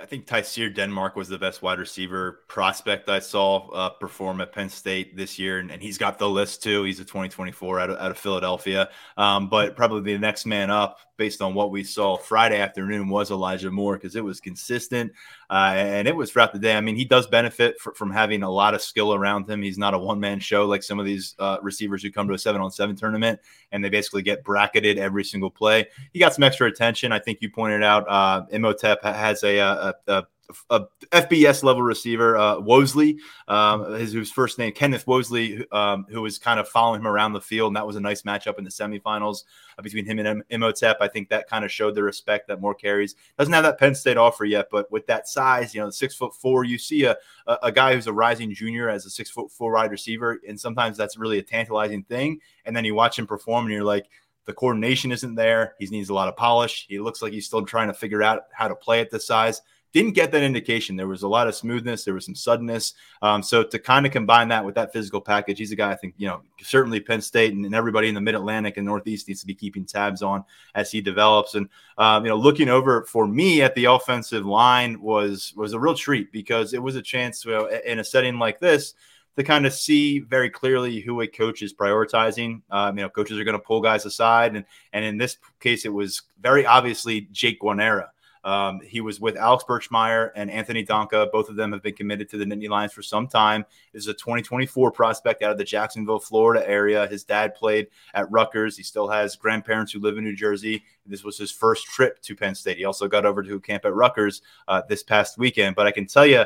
I think Tyseer Denmark was the best wide receiver prospect I saw uh, perform at Penn State this year, and, and, he's got the list too. He's a 2024 out of, out of Philadelphia, um, but probably the next man up based on what we saw Friday afternoon was Elijah Moore because it was consistent uh, and it was throughout the day. I mean, he does benefit for, from having a lot of skill around him. He's not a one man show like some of these uh, receivers who come to a seven on seven tournament and they basically get bracketed every single play. He got some extra attention. I think you pointed out uh, Imhotep has a, a, a a FBS level receiver, uh, Wosley, um, his, his first name Kenneth Wosley, um, who was kind of following him around the field, and that was a nice matchup in the semifinals uh, between him and Imhotep. I think that kind of showed the respect that more carries doesn't have that Penn State offer yet, but with that size, you know, six foot four, you see a, a, a guy who's a rising junior as a six foot four wide receiver, and sometimes that's really a tantalizing thing. And then you watch him perform, and you're like, the coordination isn't there. He needs a lot of polish. He looks like he's still trying to figure out how to play at this size didn't get that indication. There was a lot of smoothness, there was some suddenness. Um, so to kind of combine that with that physical package, he's a guy I think you know certainly Penn State and, and everybody in the Mid Atlantic and Northeast needs to be keeping tabs on as he develops. And um, you know, looking over for me at the offensive line was was a real treat because it was a chance to, in a setting like this to kind of see very clearly who a coach is prioritizing. Um, you know, coaches are going to pull guys aside, and and in this case, it was very obviously Jake Guarnera. Um, he was with Alex Birchmeier and Anthony Donkoh. Both of them have been committed to the Nittany Lions for some time. This is a 2024 prospect out of the Jacksonville, Florida area. His dad played at Rutgers. He still has grandparents who live in New Jersey. This was his first trip to Penn State. He also got over to camp at Rutgers uh, this past weekend. But I can tell you,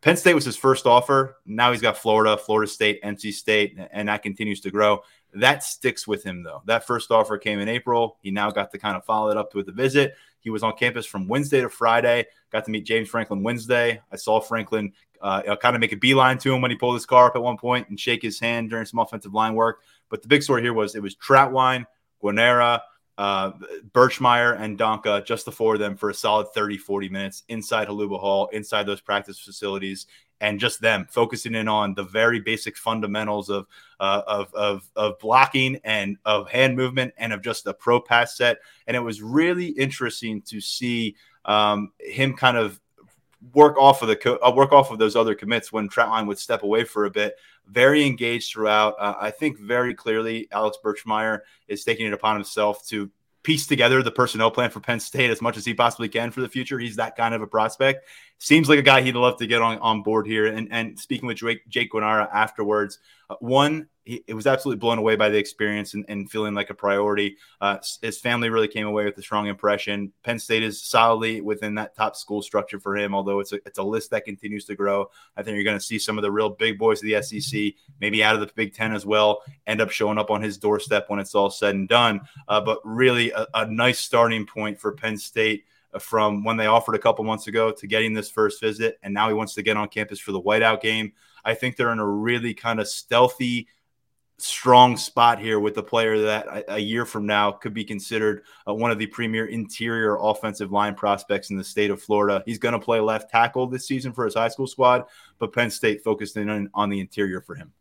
Penn State was his first offer. Now he's got Florida, Florida State, NC State, and that continues to grow. That sticks with him, though. That first offer came in April. He now got to kind of follow it up with a visit. He was on campus from Wednesday to Friday. Got to meet James Franklin Wednesday. I saw Franklin uh, kind of make a beeline to him when he pulled his car up at one point and shake his hand during some offensive line work. But the big story here was it was Trautwein, Guarnera, uh, Birchmeier, and Donkoh, just the four of them for a solid 30, 40 minutes inside Holuba Hall, inside those practice facilities and just them focusing in on the very basic fundamentals of uh, of, of of blocking and of hand movement and of just a pro pass set. And it was really interesting to see um, him kind of work off of the co- uh, work off of those other commits when Trautwein would step away for a bit. Very engaged throughout. Uh, I think very clearly Alex Birchmeier is taking it upon himself to piece together the personnel plan for Penn State as much as he possibly can for the future. He's that kind of a prospect. Seems like a guy he'd love to get on, on board here. And, and speaking with Jake, Jake Guarnera afterwards, uh, one, he, it was absolutely blown away by the experience and, and feeling like a priority. Uh, his family really came away with a strong impression. Penn State is solidly within that top school structure for him, although it's a, it's a list that continues to grow. I think you're going to see some of the real big boys of the SEC, maybe out of the Big Ten as well, end up showing up on his doorstep when it's all said and done. Uh, but really, a, a nice starting point for Penn State uh, from when they offered a couple months ago to getting this first visit. And now he wants to get on campus for the whiteout game. I think they're in a really kind of stealthy strong spot here with a player that a, a year from now could be considered uh, one of the premier interior offensive line prospects in the state of Florida. He's going to play left tackle this season for his high school squad, but Penn State focused in on, on the interior for him.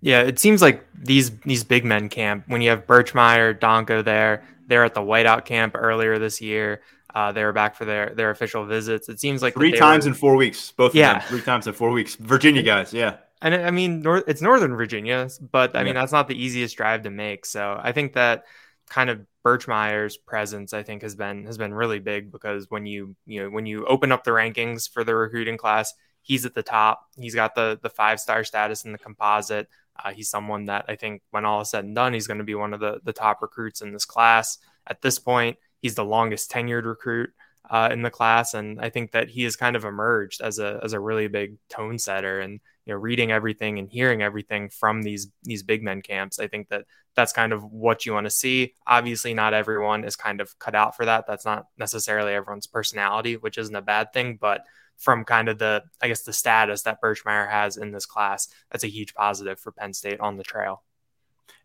Yeah, it seems like these these big men camp when you have Birchmeier, Donkoh there, they're at the whiteout camp earlier this year. Uh, they were back for their their official visits. It seems like three times were, in four weeks. Both yeah. of them, three times in four weeks. Virginia guys, yeah and I mean, north, it's Northern Virginia, but I mean that's not the easiest drive to make. So I think that kind of Birchmeier's presence, I think, has been has been really big because when you you know when you open up the rankings for the recruiting class, he's at the top. He's got the the five star status in the composite. Uh, he's someone that I think, when all is said and done, he's going to be one of the the top recruits in this class. At this point, he's the longest tenured recruit uh, in the class, and I think that he has kind of emerged as a as a really big tone setter. And you know, reading everything and hearing everything from these these big men camps, I think that that's kind of what you want to see. Obviously, not everyone is kind of cut out for that. That's not necessarily everyone's personality, which isn't a bad thing, but from kind of the, I guess, the status that Birchmeier has in this class. That's a huge positive for Penn State on the trail.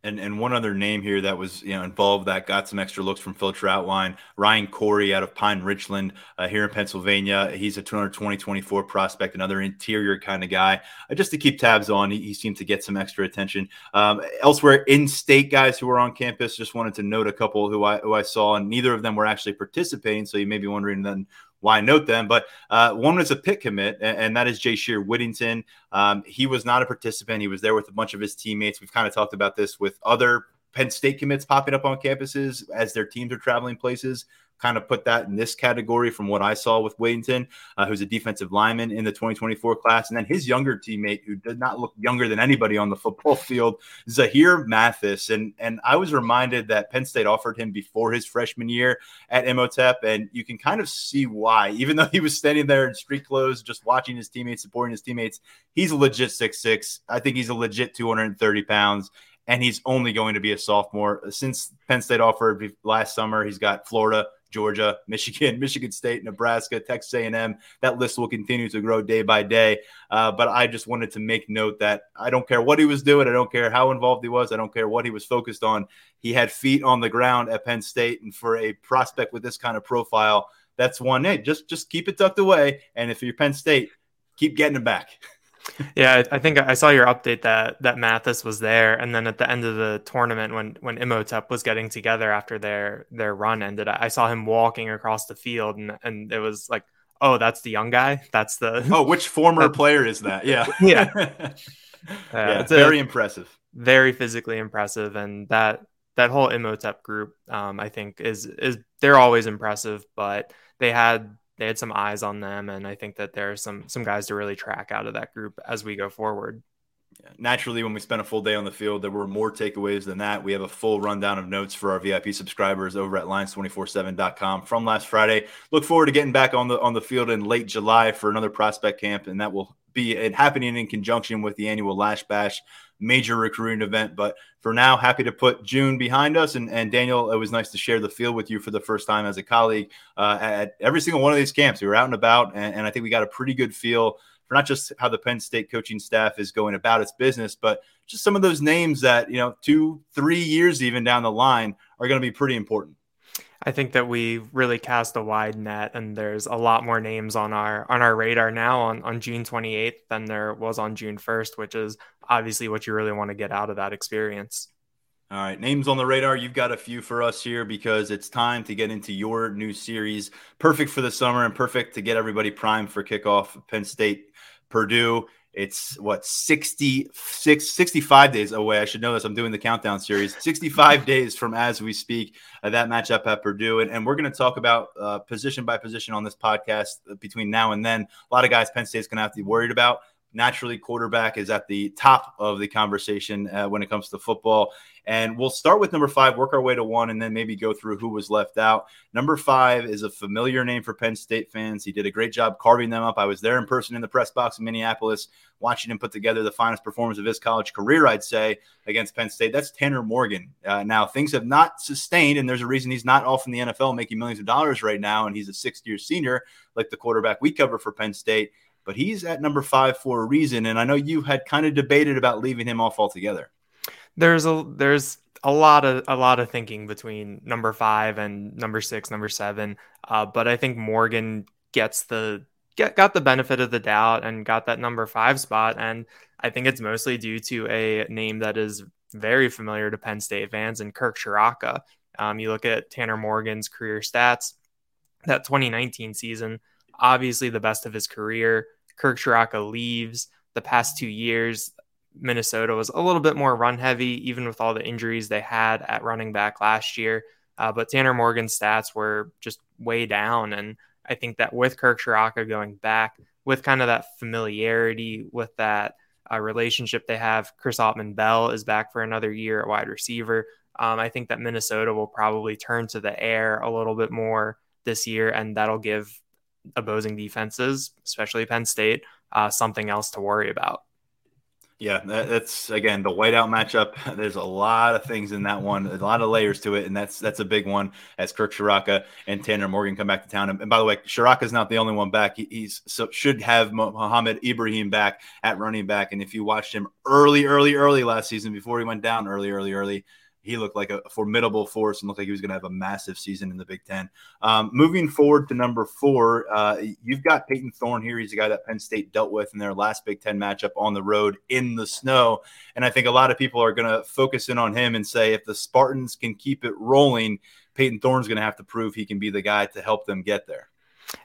And and one other name here that was you know involved that got some extra looks from Phil Trautwein, Ryan Corey out of Pine Richland uh, here in Pennsylvania. He's a 220 24 prospect, another interior kind of guy. Uh, just to keep tabs on, he, he, seemed to get some extra attention. Um, elsewhere, in-state guys who were on campus, just wanted to note a couple who I who I saw, and neither of them were actually participating. So you may be wondering then why note them. But uh, one was a Pitt commit, and, and that is Jahshire Whittington. Um, he was not a participant. He was there with a bunch of his teammates. We've kind of talked about this with other Penn State commits popping up on campuses as their teams are traveling places kind of put that in this category from what I saw with Whittington, uh, who's a defensive lineman in the 2024 class. And then his younger teammate, who did not look younger than anybody on the football field, Zahir Mathis. And, and I was reminded that Penn State offered him before his freshman year at Imhotep. And you can kind of see why, even though he was standing there in street clothes, just watching his teammates, supporting his teammates, he's a legit six six. I think he's a legit 230 pounds and he's only going to be a sophomore. Since Penn State offered last summer, he's got Florida, Georgia, Michigan, Michigan State, Nebraska, Texas A&M. That list will continue to grow day by day. Uh, but I just wanted to make note that I don't care what he was doing. I don't care how involved he was. I don't care what he was focused on. He had feet on the ground at Penn State, and for a prospect with this kind of profile, that's one. Hey, just just keep it tucked away, and if you're Penn State, keep getting it back. yeah, I think I saw your update that that Mathis was there, and then at the end of the tournament, when when Imhotep was getting together after their their run ended, I saw him walking across the field, and and it was like, oh, that's the young guy. That's the oh, which former player is that? Yeah, yeah, uh, yeah. It's very impressive, very physically impressive, and that that whole Imhotep group, um, I think is is they're always impressive, but they had they had some eyes on them, and I think that there are some some guys to really track out of that group as we go forward. Naturally, when we spent a full day on the field, there were more takeaways than that. We have a full rundown of notes for our VIP subscribers over at lions247.com from last Friday. Look forward to getting back on the on the field in late July for another prospect camp, and that will be happening in conjunction with the annual Lasch Bash major recruiting event. But for now, happy to put June behind us. And, and Daniel, it was nice to share the field with you for the first time as a colleague uh, at every single one of these camps. We were out and about, and, and I think we got a pretty good feel for not just how the Penn State coaching staff is going about its business, but just some of those names that, you know, two, three years even down the line are going to be pretty important. I think that we really cast a wide net, and there's a lot more names on our on our radar now on, on June 28th than there was on June 1st, which is obviously what you really want to get out of that experience. All right, names on the radar. You've got a few for us here because it's time to get into your new series. Perfect for the summer and perfect to get everybody primed for kickoff. Penn State, Purdue. It's what 66, 65 days away. I should know this. I'm doing the countdown series. 65 days from as we speak, uh, that matchup at Purdue. And, and we're going to talk about uh, position by position on this podcast uh, between now and then. A lot of guys Penn State's going to have to be worried about naturally quarterback is at the top of the conversation uh, when it comes to football and we'll start with number five work our way to one and then maybe go through who was left out number five is a familiar name for penn state fans he did a great job carving them up i was there in person in the press box in minneapolis watching him put together the finest performance of his college career i'd say against penn state that's tanner morgan uh, now things have not sustained and there's a reason he's not off in the nfl making millions of dollars right now and he's a sixth year senior like the quarterback we cover for penn state but he's at number five for a reason. And I know you had kind of debated about leaving him off altogether. There's a there's a lot of a lot of thinking between number five and number six, number seven. Uh, but I think Morgan gets the get got the benefit of the doubt and got that number five spot. And I think it's mostly due to a name that is very familiar to Penn State fans and Kirk Ciarrocca. Um, you look at Tanner Morgan's career stats, that 2019 season, obviously the best of his career. Kirk Ciarrocca leaves. The past two years, Minnesota was a little bit more run heavy, even with all the injuries they had at running back last year. Uh, but Tanner Morgan's stats were just way down. And I think that with Kirk Ciarrocca going back, with kind of that familiarity, with that uh, relationship they have. Chris Autman-Bell is back for another year at wide receiver. Um, I think that Minnesota will probably turn to the air a little bit more this year, and that'll give opposing defenses, especially Penn State, uh, something else to worry about. Yeah, that's again the whiteout matchup. There's a lot of things in that one, a lot of layers to it, and that's that's a big one. As Kirk Ciarrocca and Tanner Morgan come back to town, and, by the way, is not the only one back. He, he's so should have Mohamed Ibrahim back at running back, and if you watched him early, early, early last season before he went down early, early, early, he looked like a formidable force and looked like he was going to have a massive season in the Big Ten. Um, moving forward to number four, uh, you've got Payton Thorne here. He's a guy that Penn State dealt with in their last Big Ten matchup on the road in the snow. And I think a lot of people are going to focus in on him and say if the Spartans can keep it rolling, Payton Thorne's going to have to prove he can be the guy to help them get there.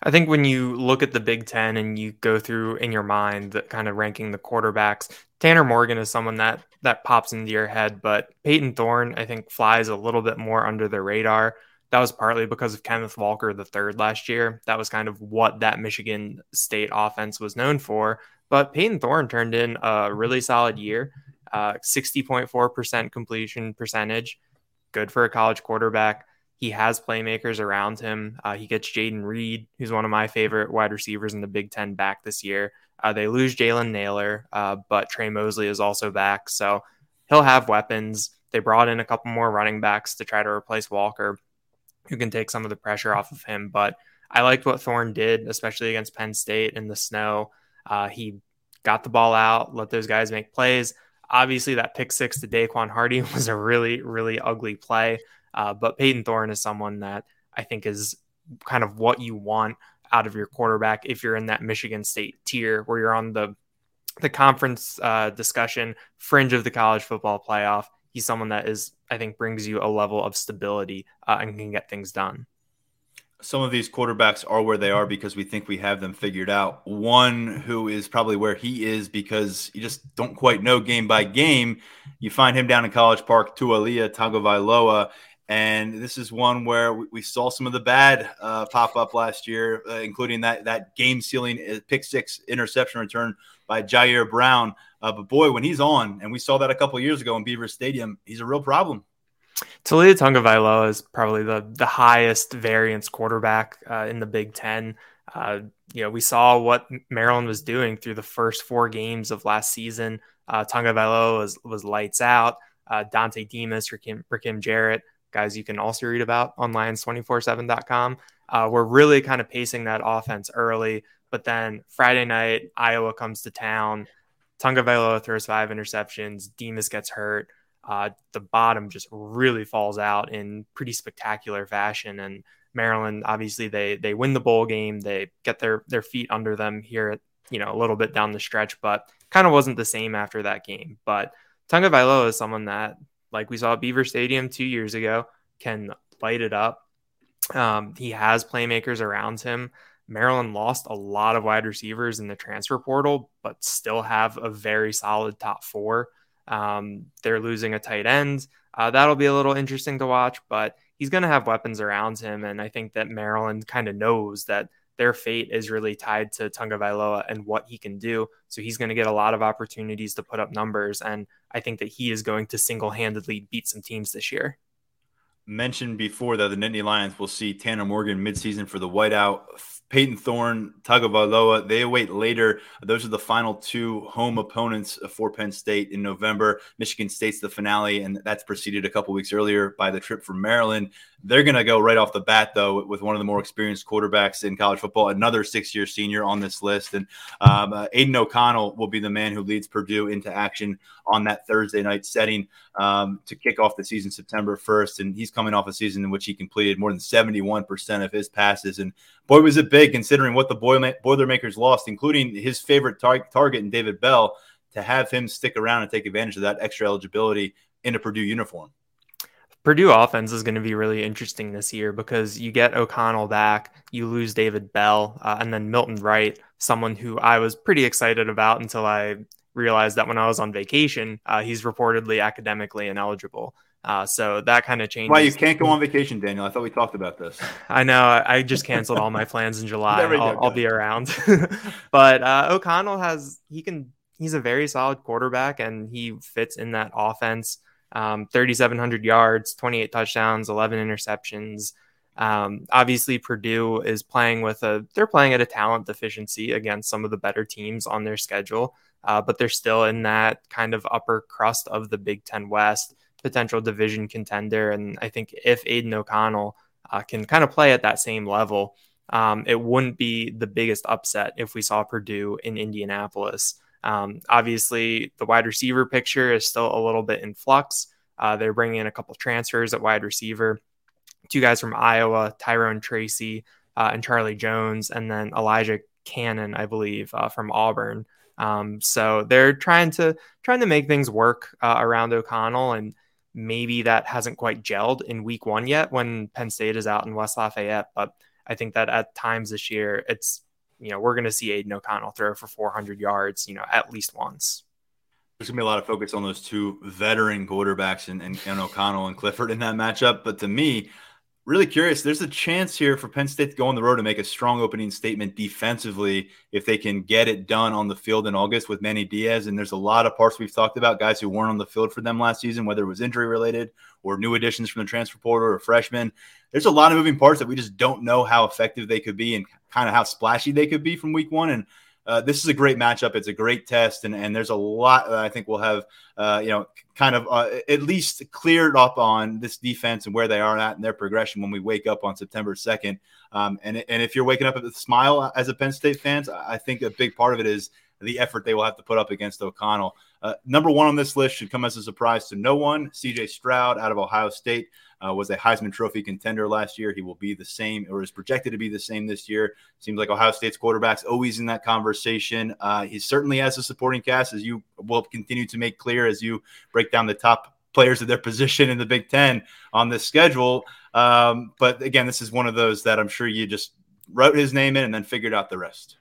I think when you look at the Big Ten and you go through in your mind the kind of ranking the quarterbacks, Tanner Morgan is someone that that pops into your head, but Payton Thorne, I think, flies a little bit more under the radar. That was partly because of Kenneth Walker the third last year. That was kind of what that Michigan State offense was known for. But Payton Thorne turned in a really solid year, uh, 60.4% completion percentage, good for a college quarterback. He has playmakers around him. Uh, he gets Jayden Reed, who's one of my favorite wide receivers in the Big Ten, back this year. Uh, they lose Jalen Nailor, uh, but Tre Mosley is also back. So he'll have weapons. They brought in a couple more running backs to try to replace Walker, who can take some of the pressure off of him. But I liked what Thorne did, especially against Penn State in the snow. Uh, he got the ball out, let those guys make plays. Obviously, that pick six to Daequan Hardy was a really, really ugly play. Uh, but Payton Thorne is someone that I think is kind of what you want out of your quarterback if you're in that Michigan State tier where you're on the the conference uh, discussion fringe of the college football playoff. He's someone that is, I think, brings you a level of stability uh, and can get things done. Some of these quarterbacks are where they are because we think we have them figured out. One who is probably where he is because you just don't quite know game by game. You find him down in College Park, Taulia Tagovailoa, and this is one where we, saw some of the bad uh, pop up last year, uh, including that that game sealing uh, pick six interception return by Ji'Ayir Brown. Uh, but boy, when he's on, and we saw that a couple years ago in Beaver Stadium, he's a real problem. Taulia Tagovailoa is probably the the highest variance quarterback uh, in the Big Ten. Uh, you know, we saw what Maryland was doing through the first four games of last season. Uh, Tagovailoa was was lights out. Dontay Demus, Rakim, Rakim Jarrett guys you can also read about on lions247.com. Uh, we're really kind of pacing that offense early, but then Friday night, Iowa comes to town. Tonga Tagovailoa throws five interceptions. Demus gets hurt. Uh, the bottom just really falls out in pretty spectacular fashion. And Maryland, obviously, they they win the bowl game. They get their their feet under them here, you know, a little bit down the stretch, but kind of wasn't the same after that game. But Tagovailoa is someone that like we saw Beaver Stadium two years ago, can light it up. Um, he has playmakers around him. Maryland lost a lot of wide receivers in the transfer portal, but still have a very solid top four. Um, they're losing a tight end. Uh, that'll be a little interesting to watch, but he's going to have weapons around him. And I think that Maryland kind of knows that their fate is really tied to Tagovailoa and what he can do. So he's going to get a lot of opportunities to put up numbers. And I think that he is going to single handedly beat some teams this year. Mentioned before that the Nittany Lions will see Tanner Morgan midseason for the whiteout Payton Thorne, Tagovailoa, they await later. Those are the final two home opponents for Penn State in November. Michigan State's the finale, and that's preceded a couple weeks earlier by the trip from Maryland. They're going to go right off the bat, though, with one of the more experienced quarterbacks in college football, another six year senior on this list. And um, uh, Aidan O'Connell will be the man who leads Purdue into action on that Thursday night setting um, to kick off the season September 1st. And he's coming off a season in which he completed more than 71% of his passes. And boy, was it big considering what the Boilermakers lost, including his favorite tar- target in David Bell, to have him stick around and take advantage of that extra eligibility in a Purdue uniform. Purdue offense is going to be really interesting this year because you get O'Connell back, you lose David Bell, uh, and then Milton Wright, someone who I was pretty excited about until I realized that when I was on vacation, uh, he's reportedly academically ineligible. Uh, so that kind of changes. Why you can't go on vacation, Daniel? I thought we talked about this. I know. I just canceled all my plans in July. I'll, I'll, be around. but uh, O'Connell has he can he's a very solid quarterback and he fits in that offense. Um, 3,700 yards, 28 touchdowns, 11 interceptions. Um, obviously, Purdue is playing with a they're playing at a talent deficiency against some of the better teams on their schedule, uh, but they're still in that kind of upper crust of the Big Ten West potential division contender. And I think if Aidan O'Connell uh, can kind of play at that same level, um, it wouldn't be the biggest upset if we saw Purdue in Indianapolis. Um, obviously, the wide receiver picture is still a little bit in flux. Uh, they're bringing in a couple transfers at wide receiver, two guys from Iowa, Tyrone Tracy uh, and Charlie Jones, and then Elijah Canion, I believe, uh, from Auburn. Um, so they're trying to trying to make things work uh, around O'Connell and maybe that hasn't quite gelled in week one yet when Penn State is out in West Lafayette. But I think that at times this year, it's, you know, we're going to see Aidan O'Connell throw for 400 yards, you know, at least once. There's going to be a lot of focus on those two veteran quarterbacks and, and, and O'Connell and Clifford in that matchup. But to me, really curious. There's a chance here for Penn State to go on the road and make a strong opening statement defensively if they can get it done on the field in August with Manny Diaz. And there's a lot of parts we've talked about, guys who weren't on the field for them last season, whether it was injury related or new additions from the transfer portal or freshmen. There's a lot of moving parts that we just don't know how effective they could be and kind of how splashy they could be from week one. And uh, this is a great matchup. It's a great test, and, and there's a lot I think we'll have, uh, you know, kind of uh, at least cleared up on this defense and where they are at in their progression when we wake up on September 2nd. Um, and, and if you're waking up with a smile as a Penn State fans, I think a big part of it is the effort they will have to put up against O'Connell. Uh, number one on this list should come as a surprise to no one. CJ Stroud out of Ohio State uh, was a Heisman Trophy contender last year. He will be the same, or is projected to be the same this year. Seems like Ohio State's quarterback's always in that conversation. Uh, he certainly has a supporting cast, as you will continue to make clear as you break down the top players of their position in the Big Ten on this schedule. Um, but again, this is one of those that I'm sure you just wrote his name in and then figured out the rest.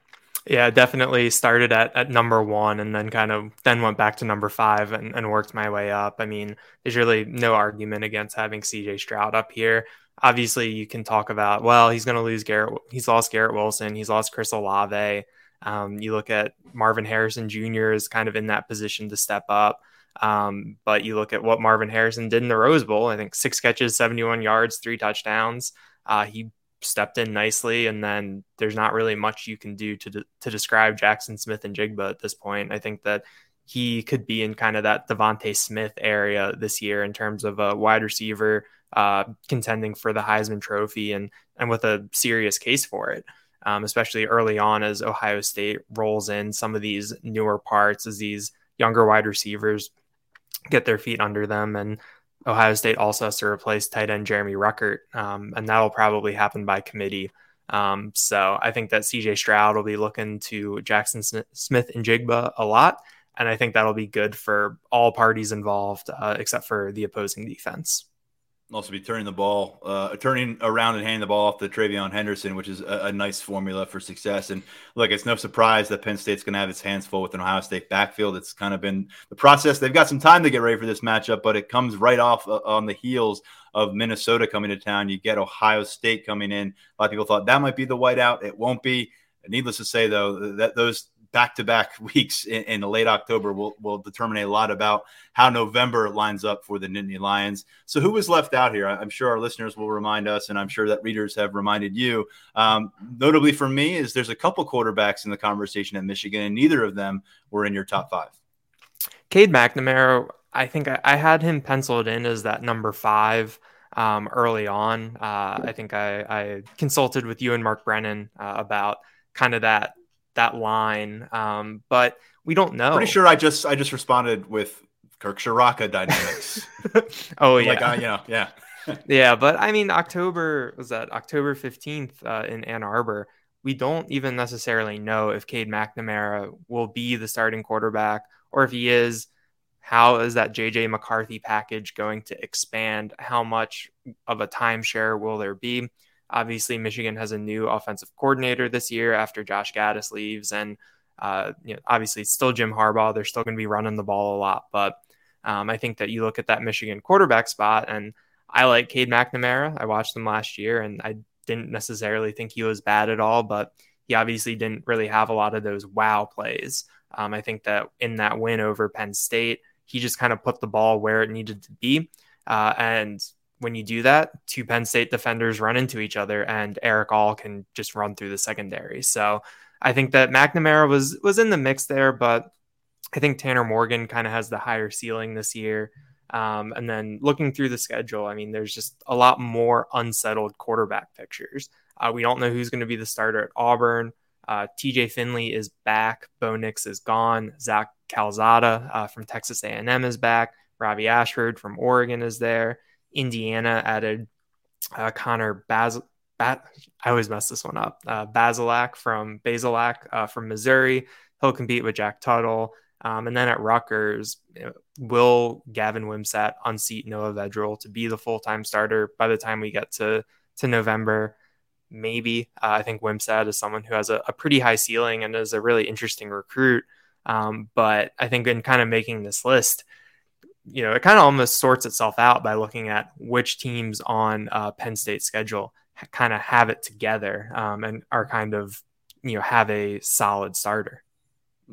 Yeah, definitely started at, at number one and then kind of then went back to number five and, and worked my way up. I mean, there's really no argument against having CJ Stroud up here. Obviously, you can talk about, well, he's going to lose Garrett. He's lost Garrett Wilson. He's lost Chris Olave. Um, you look at Marvin Harrison Jr. is kind of in that position to step up. Um, but you look at what Marvin Harrison did in the Rose Bowl. I think six catches, 71 yards, three touchdowns. Uh, he stepped in nicely, and then there's not really much you can do to de- to describe Jaxon Smith-Njigba at this point. I think that he could be in kind of that DeVonta Smith area this year in terms of a wide receiver uh, contending for the Heisman Trophy and and with a serious case for it. Um, especially early on as Ohio State rolls in some of these newer parts as these younger wide receivers get their feet under them and Ohio State also has to replace tight end Jeremy Ruckert, um, and that'll probably happen by committee. Um, so I think that CJ Stroud will be looking to Jaxon Smith-Njigba a lot, and I think that'll be good for all parties involved, uh, except for the opposing defense also be turning the ball, uh, turning around and handing the ball off to TreVeyon Henderson, which is a, a, nice formula for success. And look, it's no surprise that Penn State's going to have its hands full with an Ohio State backfield. It's kind of been the process. They've got some time to get ready for this matchup, but it comes right off uh, on the heels of Minnesota coming to town. You get Ohio State coming in. A lot of people thought that might be the whiteout. It won't be. Needless to say, though, that those back-to-back weeks in, in late October will will determine a lot about how November lines up for the Nittany Lions. So who was left out here? I'm sure our listeners will remind us, and I'm sure that readers have reminded you. Um, notably for me, is there's a couple quarterbacks in the conversation at Michigan, and neither of them were in your top five. Cade McNamara, I think I, I had him penciled in as that number five um, early on. Uh, I think I, I, consulted with you and Mark Brennan uh, about kind of that that line. Um, but we don't know. Pretty sure I just I just responded with Kirk Ciarrocca dynamics. oh yeah, like uh, you know, yeah, yeah. But I mean, October was that October fifteenth uh, in Ann Arbor. We don't even necessarily know if Cade McNamara will be the starting quarterback, or if he is. How is that JJ McCarthy package going to expand? How much of a timeshare will there be? Obviously, Michigan has a new offensive coordinator this year after Josh Gattis leaves, and uh, you know, obviously it's still Jim Harbaugh. They're still going to be running the ball a lot, but Um, I think that you look at that Michigan quarterback spot, and I like Cade McNamara. I watched him last year, and I didn't necessarily think he was bad at all, but he obviously didn't really have a lot of those wow plays. Um, I think that in that win over Penn State, he just kind of put the ball where it needed to be. Uh, and when you do that, two Penn State defenders run into each other, and Erick All can just run through the secondary. So I think that McNamara was was in the mix there, but I think Tanner Morgan kind of has the higher ceiling this year. Um, and then looking through the schedule, I mean, there's just a lot more unsettled quarterback pictures. Uh, we don't know who's going to be the starter at Auburn. Uh, TJ Finley is back. Bo Nix is gone. Zach Calzada uh, from Texas A&M is back. Robbie Ashford from Oregon is there. Indiana added uh, Connor Baz. I always mess this one up. Uh, Bazelak from Bazelak uh, from Missouri. He'll compete with Jack Tuttle. Um, and then at Rutgers, you know, will Gavin Wimsatt unseat Noah Vedral to be the full time starter by the time we get to to November? Maybe. Uh, I think Wimsatt is someone who has a, a, pretty high ceiling and is a really interesting recruit. Um, but I think in kind of making this list, you know, it kind of almost sorts itself out by looking at which teams on uh, Penn State schedule kind of have it together um, and are kind of, you know, have a solid starter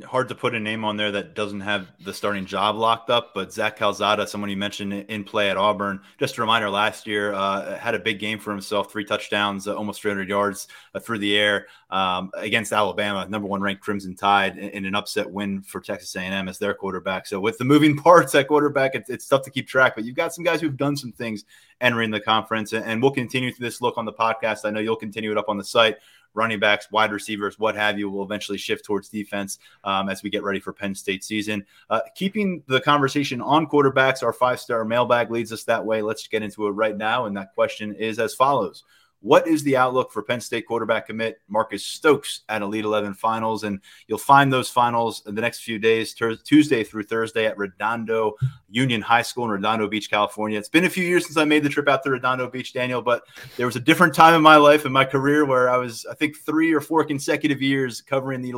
hard to put a name on there that doesn't have the starting job locked up. But Zach Calzada, someone you mentioned in play at Auburn, just a reminder, last year uh, had a big game for himself, three touchdowns, uh, almost 300 yards uh, through the air um, against Alabama, number one ranked Crimson Tide, in, in, an upset win for Texas A&M as their quarterback. So with the moving parts at quarterback, it's, it's tough to keep track. But you've got some guys who've done some things entering the conference, and, and we'll continue this look on the podcast. I know you'll continue it up on the site running backs, wide receivers, what have you, will eventually shift towards defense um, as we get ready for Penn State season. Uh, keeping the conversation on quarterbacks, our five star mailbag leads us that way. Let's get into it right now. And that question is as follows what is the outlook for Penn State quarterback commit Marcus Stokes at Elite 11 finals? And you'll find those finals in the next few days, ter- Tuesday through Thursday at Redondo Union High School in Redondo Beach, California. It's been a few years since I made the trip out to Redondo Beach, Daniel, but there was a different time in my life and my career where I was, I think, three or four consecutive years covering the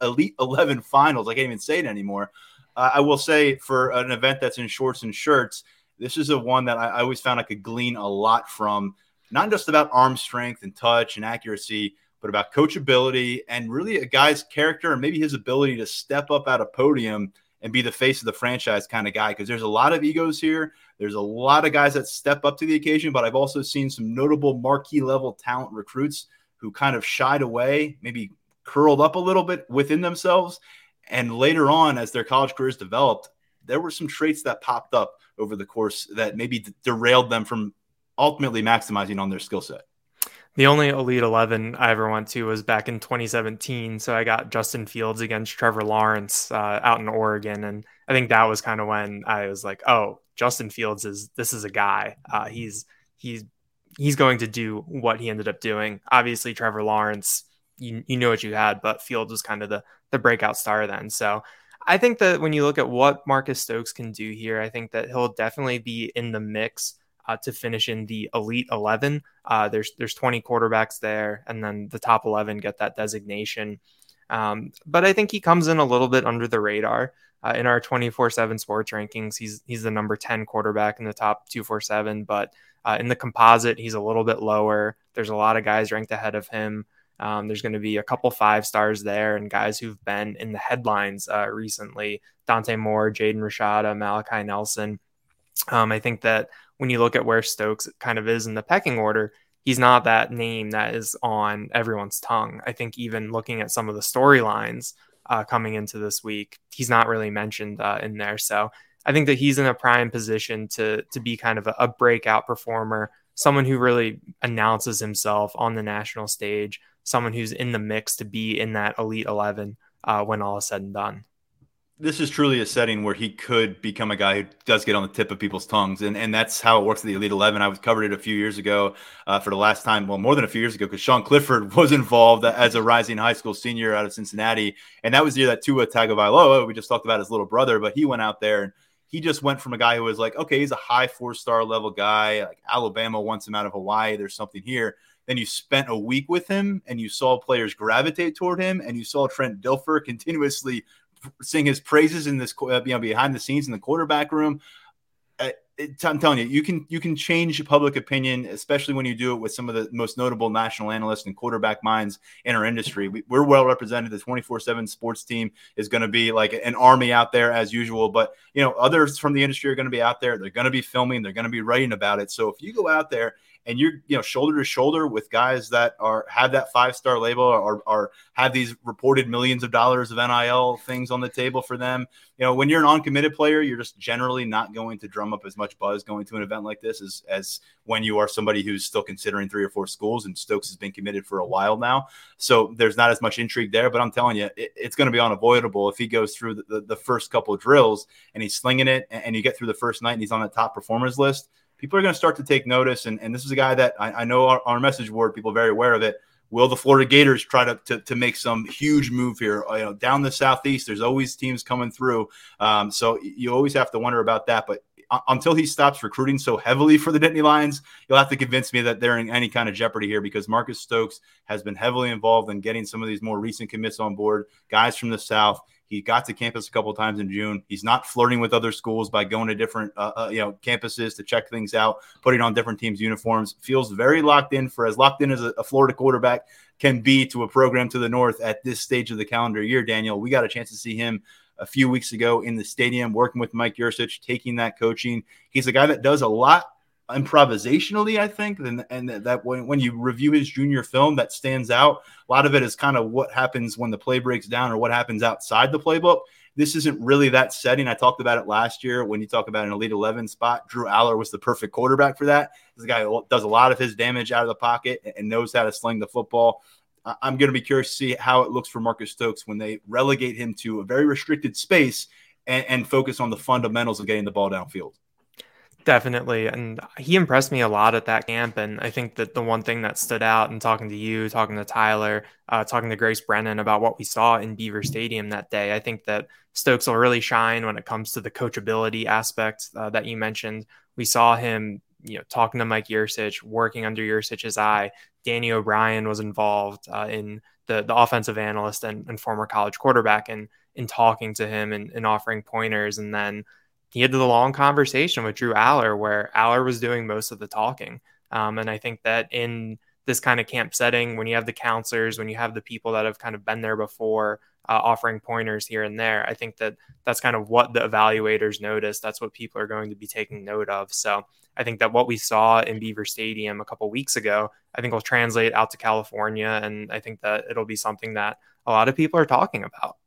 Elite 11 finals. I can't even say it anymore. Uh, I will say for an event that's in shorts and shirts, this is a one that I, I always found I could glean a lot from not just about arm strength and touch and accuracy, but about coachability and really a guy's character and maybe his ability to step up at a podium and be the face of the franchise kind of guy. Because there's a lot of egos here. There's a lot of guys that step up to the occasion, but I've also seen some notable marquee level talent recruits who kind of shied away, maybe curled up a little bit within themselves. And later on, as their college careers developed, there were some traits that popped up over the course that maybe derailed them from ultimately maximizing on their skill set. The only Elite 11 I ever went to was back in 2017. So I got Justin Fields against Trevor Lawrence uh, out in Oregon. And I think that was kind of when I was like, oh, Justin Fields is this is a guy. Uh, he's he's he's going to do what he ended up doing. Obviously, Trevor Lawrence, you, you know what you had, but Fields was kind of the the breakout star then. So I think that when you look at what Marcus Stokes can do here, I think that he'll definitely be in the mix uh, to finish in the elite 11. Uh, there's there's 20 quarterbacks there, and then the top 11 get that designation. Um, but I think he comes in a little bit under the radar. Uh, in our 24/7 sports rankings, he's he's the number 10 quarterback in the top 247. But uh, in the composite, he's a little bit lower. There's a lot of guys ranked ahead of him. Um, there's going to be a couple five stars there and guys who've been in the headlines uh, recently Dante Moore, Jaden Rashada, Malachi Nelson. Um, I think that when you look at where Stokes kind of is in the pecking order, he's not that name that is on everyone's tongue. I think even looking at some of the storylines uh, coming into this week, he's not really mentioned uh, in there. So I think that he's in a prime position to to be kind of a, a breakout performer, someone who really announces himself on the national stage, someone who's in the mix to be in that elite eleven uh, when all is said and done this is truly a setting where he could become a guy who does get on the tip of people's tongues, and and that's how it works at the Elite Eleven. I was covered it a few years ago uh, for the last time, well, more than a few years ago, because Sean Clifford was involved as a rising high school senior out of Cincinnati, and that was the year that Tua Tagovailoa, we just talked about his little brother, but he went out there and he just went from a guy who was like, okay, he's a high four star level guy, like Alabama wants him out of Hawaii. There's something here. Then you spent a week with him and you saw players gravitate toward him and you saw Trent Dilfer continuously sing his praises in this, uh, you know, behind the scenes in the quarterback room. Uh, I'm telling you, you can you can change public opinion, especially when you do it with some of the most notable national analysts and quarterback minds in our industry. We, are well represented. The 24/7 sports team is going to be like an army out there as usual. But you know, others from the industry are going to be out there. They're going to be filming. They're going to be writing about it. So if you go out there and you're you know shoulder to shoulder with guys that are have that five star label or, or have these reported millions of dollars of NIL things on the table for them. You know, when you're an uncommitted player, you're just generally not going to drum up as much buzz going to an event like this as as when you are somebody who's still considering three or four schools and Stokes has been committed for a while now. So there's not as much intrigue there. But I'm telling you, it, it's going to be unavoidable if he goes through the, the, the first couple of drills and he's slinging it and, and you get through the first night and he's on the top performers list people are going to start to take notice. And, and this is a guy that I, I know our, our, message board, people are very aware of it. Will the Florida Gators try to, to, to make some huge move here? You know, down the southeast, there's always teams coming through. Um, so you always have to wonder about that. But until he stops recruiting so heavily for the Nittany Lions, you'll have to convince me that they're in any kind of jeopardy here because Marcus Stokes has been heavily involved in getting some of these more recent commits on board, guys from the South. He got to campus a couple times in June. He's not flirting with other schools by going to different, uh, uh, you know, campuses to check things out, putting on different teams' uniforms. Feels very locked in for as locked in as a, a Florida quarterback can be to a program to the north at this stage of the calendar year. Daniel, we got a chance to see him a few weeks ago in the stadium, working with Mike Yurcich, taking that coaching. He's a guy that does a lot improvisationally, I think, and, and that when, when you review his junior film, that stands out. A lot of it is kind of what happens when the play breaks down or what happens outside the playbook. This isn't really that setting. I talked about it last year when you talk about an Elite 11 spot. Drew Allar was the perfect quarterback for that. This guy does a lot of his damage out of the pocket and knows how to sling the football. I'm going to be curious to see how it looks for Marcus Stokes when they relegate him to a very restricted space and, and focus on the fundamentals of getting the ball downfield. Definitely. And he impressed me a lot at that camp. And I think that the one thing that stood out in talking to you, talking to Tyler, uh, talking to Grace Brennan about what we saw in Beaver Stadium that day, I think that Stokes will really shine when it comes to the coachability aspect uh, that you mentioned. We saw him, you know, talking to Mike Yurcich, working under Yurcich's eye. Danny O'Brien was involved uh, in the, the offensive analyst and, and former college quarterback and in talking to him and, and offering pointers. And then he had the long conversation with Drew Allar where Allar was doing most of the talking. Um, and I think that in this kind of camp setting, when you have the counselors, when you have the people that have kind of been there before, uh, offering pointers here and there, I think that that's kind of what the evaluators notice. That's what people are going to be taking note of. So I think that what we saw in Beaver Stadium a couple weeks ago, I think will translate out to California, and I think that it'll be something that a lot of people are talking about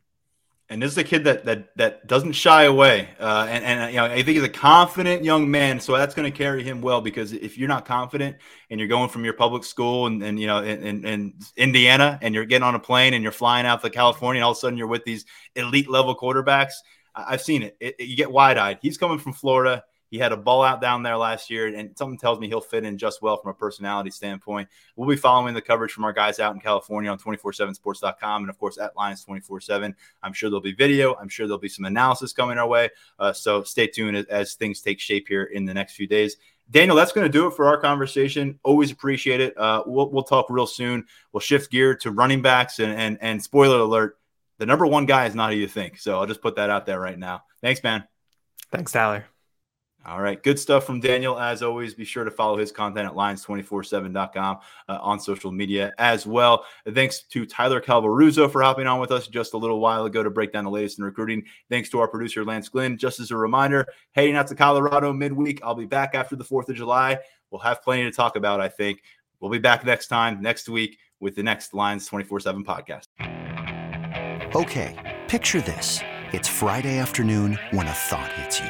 and this is a kid that that that doesn't shy away, uh, and and you know I think he's a confident young man, so that's going to carry him well. Because if you're not confident and you're going from your public school and, and you know in, in, in Indiana and you're getting on a plane and you're flying out to California, and all of a sudden you're with these elite level quarterbacks, I've seen it. it, it you get wide eyed. He's coming from Florida. He had a ball out down there last year, and something tells me he'll fit in just well from a personality standpoint. We'll be following the coverage from our guys out in California on 247sports.com and, of course, at Lions 24 7. I'm sure there'll be video. I'm sure there'll be some analysis coming our way. Uh, so stay tuned as, as things take shape here in the next few days. Daniel, that's going to do it for our conversation. Always appreciate it. Uh, we'll, we'll talk real soon. We'll shift gear to running backs and, and, and spoiler alert, the number one guy is not who you think. So I'll just put that out there right now. Thanks, man. Thanks, Tyler. All right. Good stuff from Daniel. As always, be sure to follow his content at lions247.com uh, on social media as well. Thanks to Tyler Calvaruso for hopping on with us just a little while ago to break down the latest in recruiting. Thanks to our producer, Lance Glynn. Just as a reminder, heading out to Colorado midweek. I'll be back after the 4th of July. We'll have plenty to talk about, I think. We'll be back next time, next week, with the next Lions 24 7 podcast. Okay. Picture this it's Friday afternoon when a thought hits you.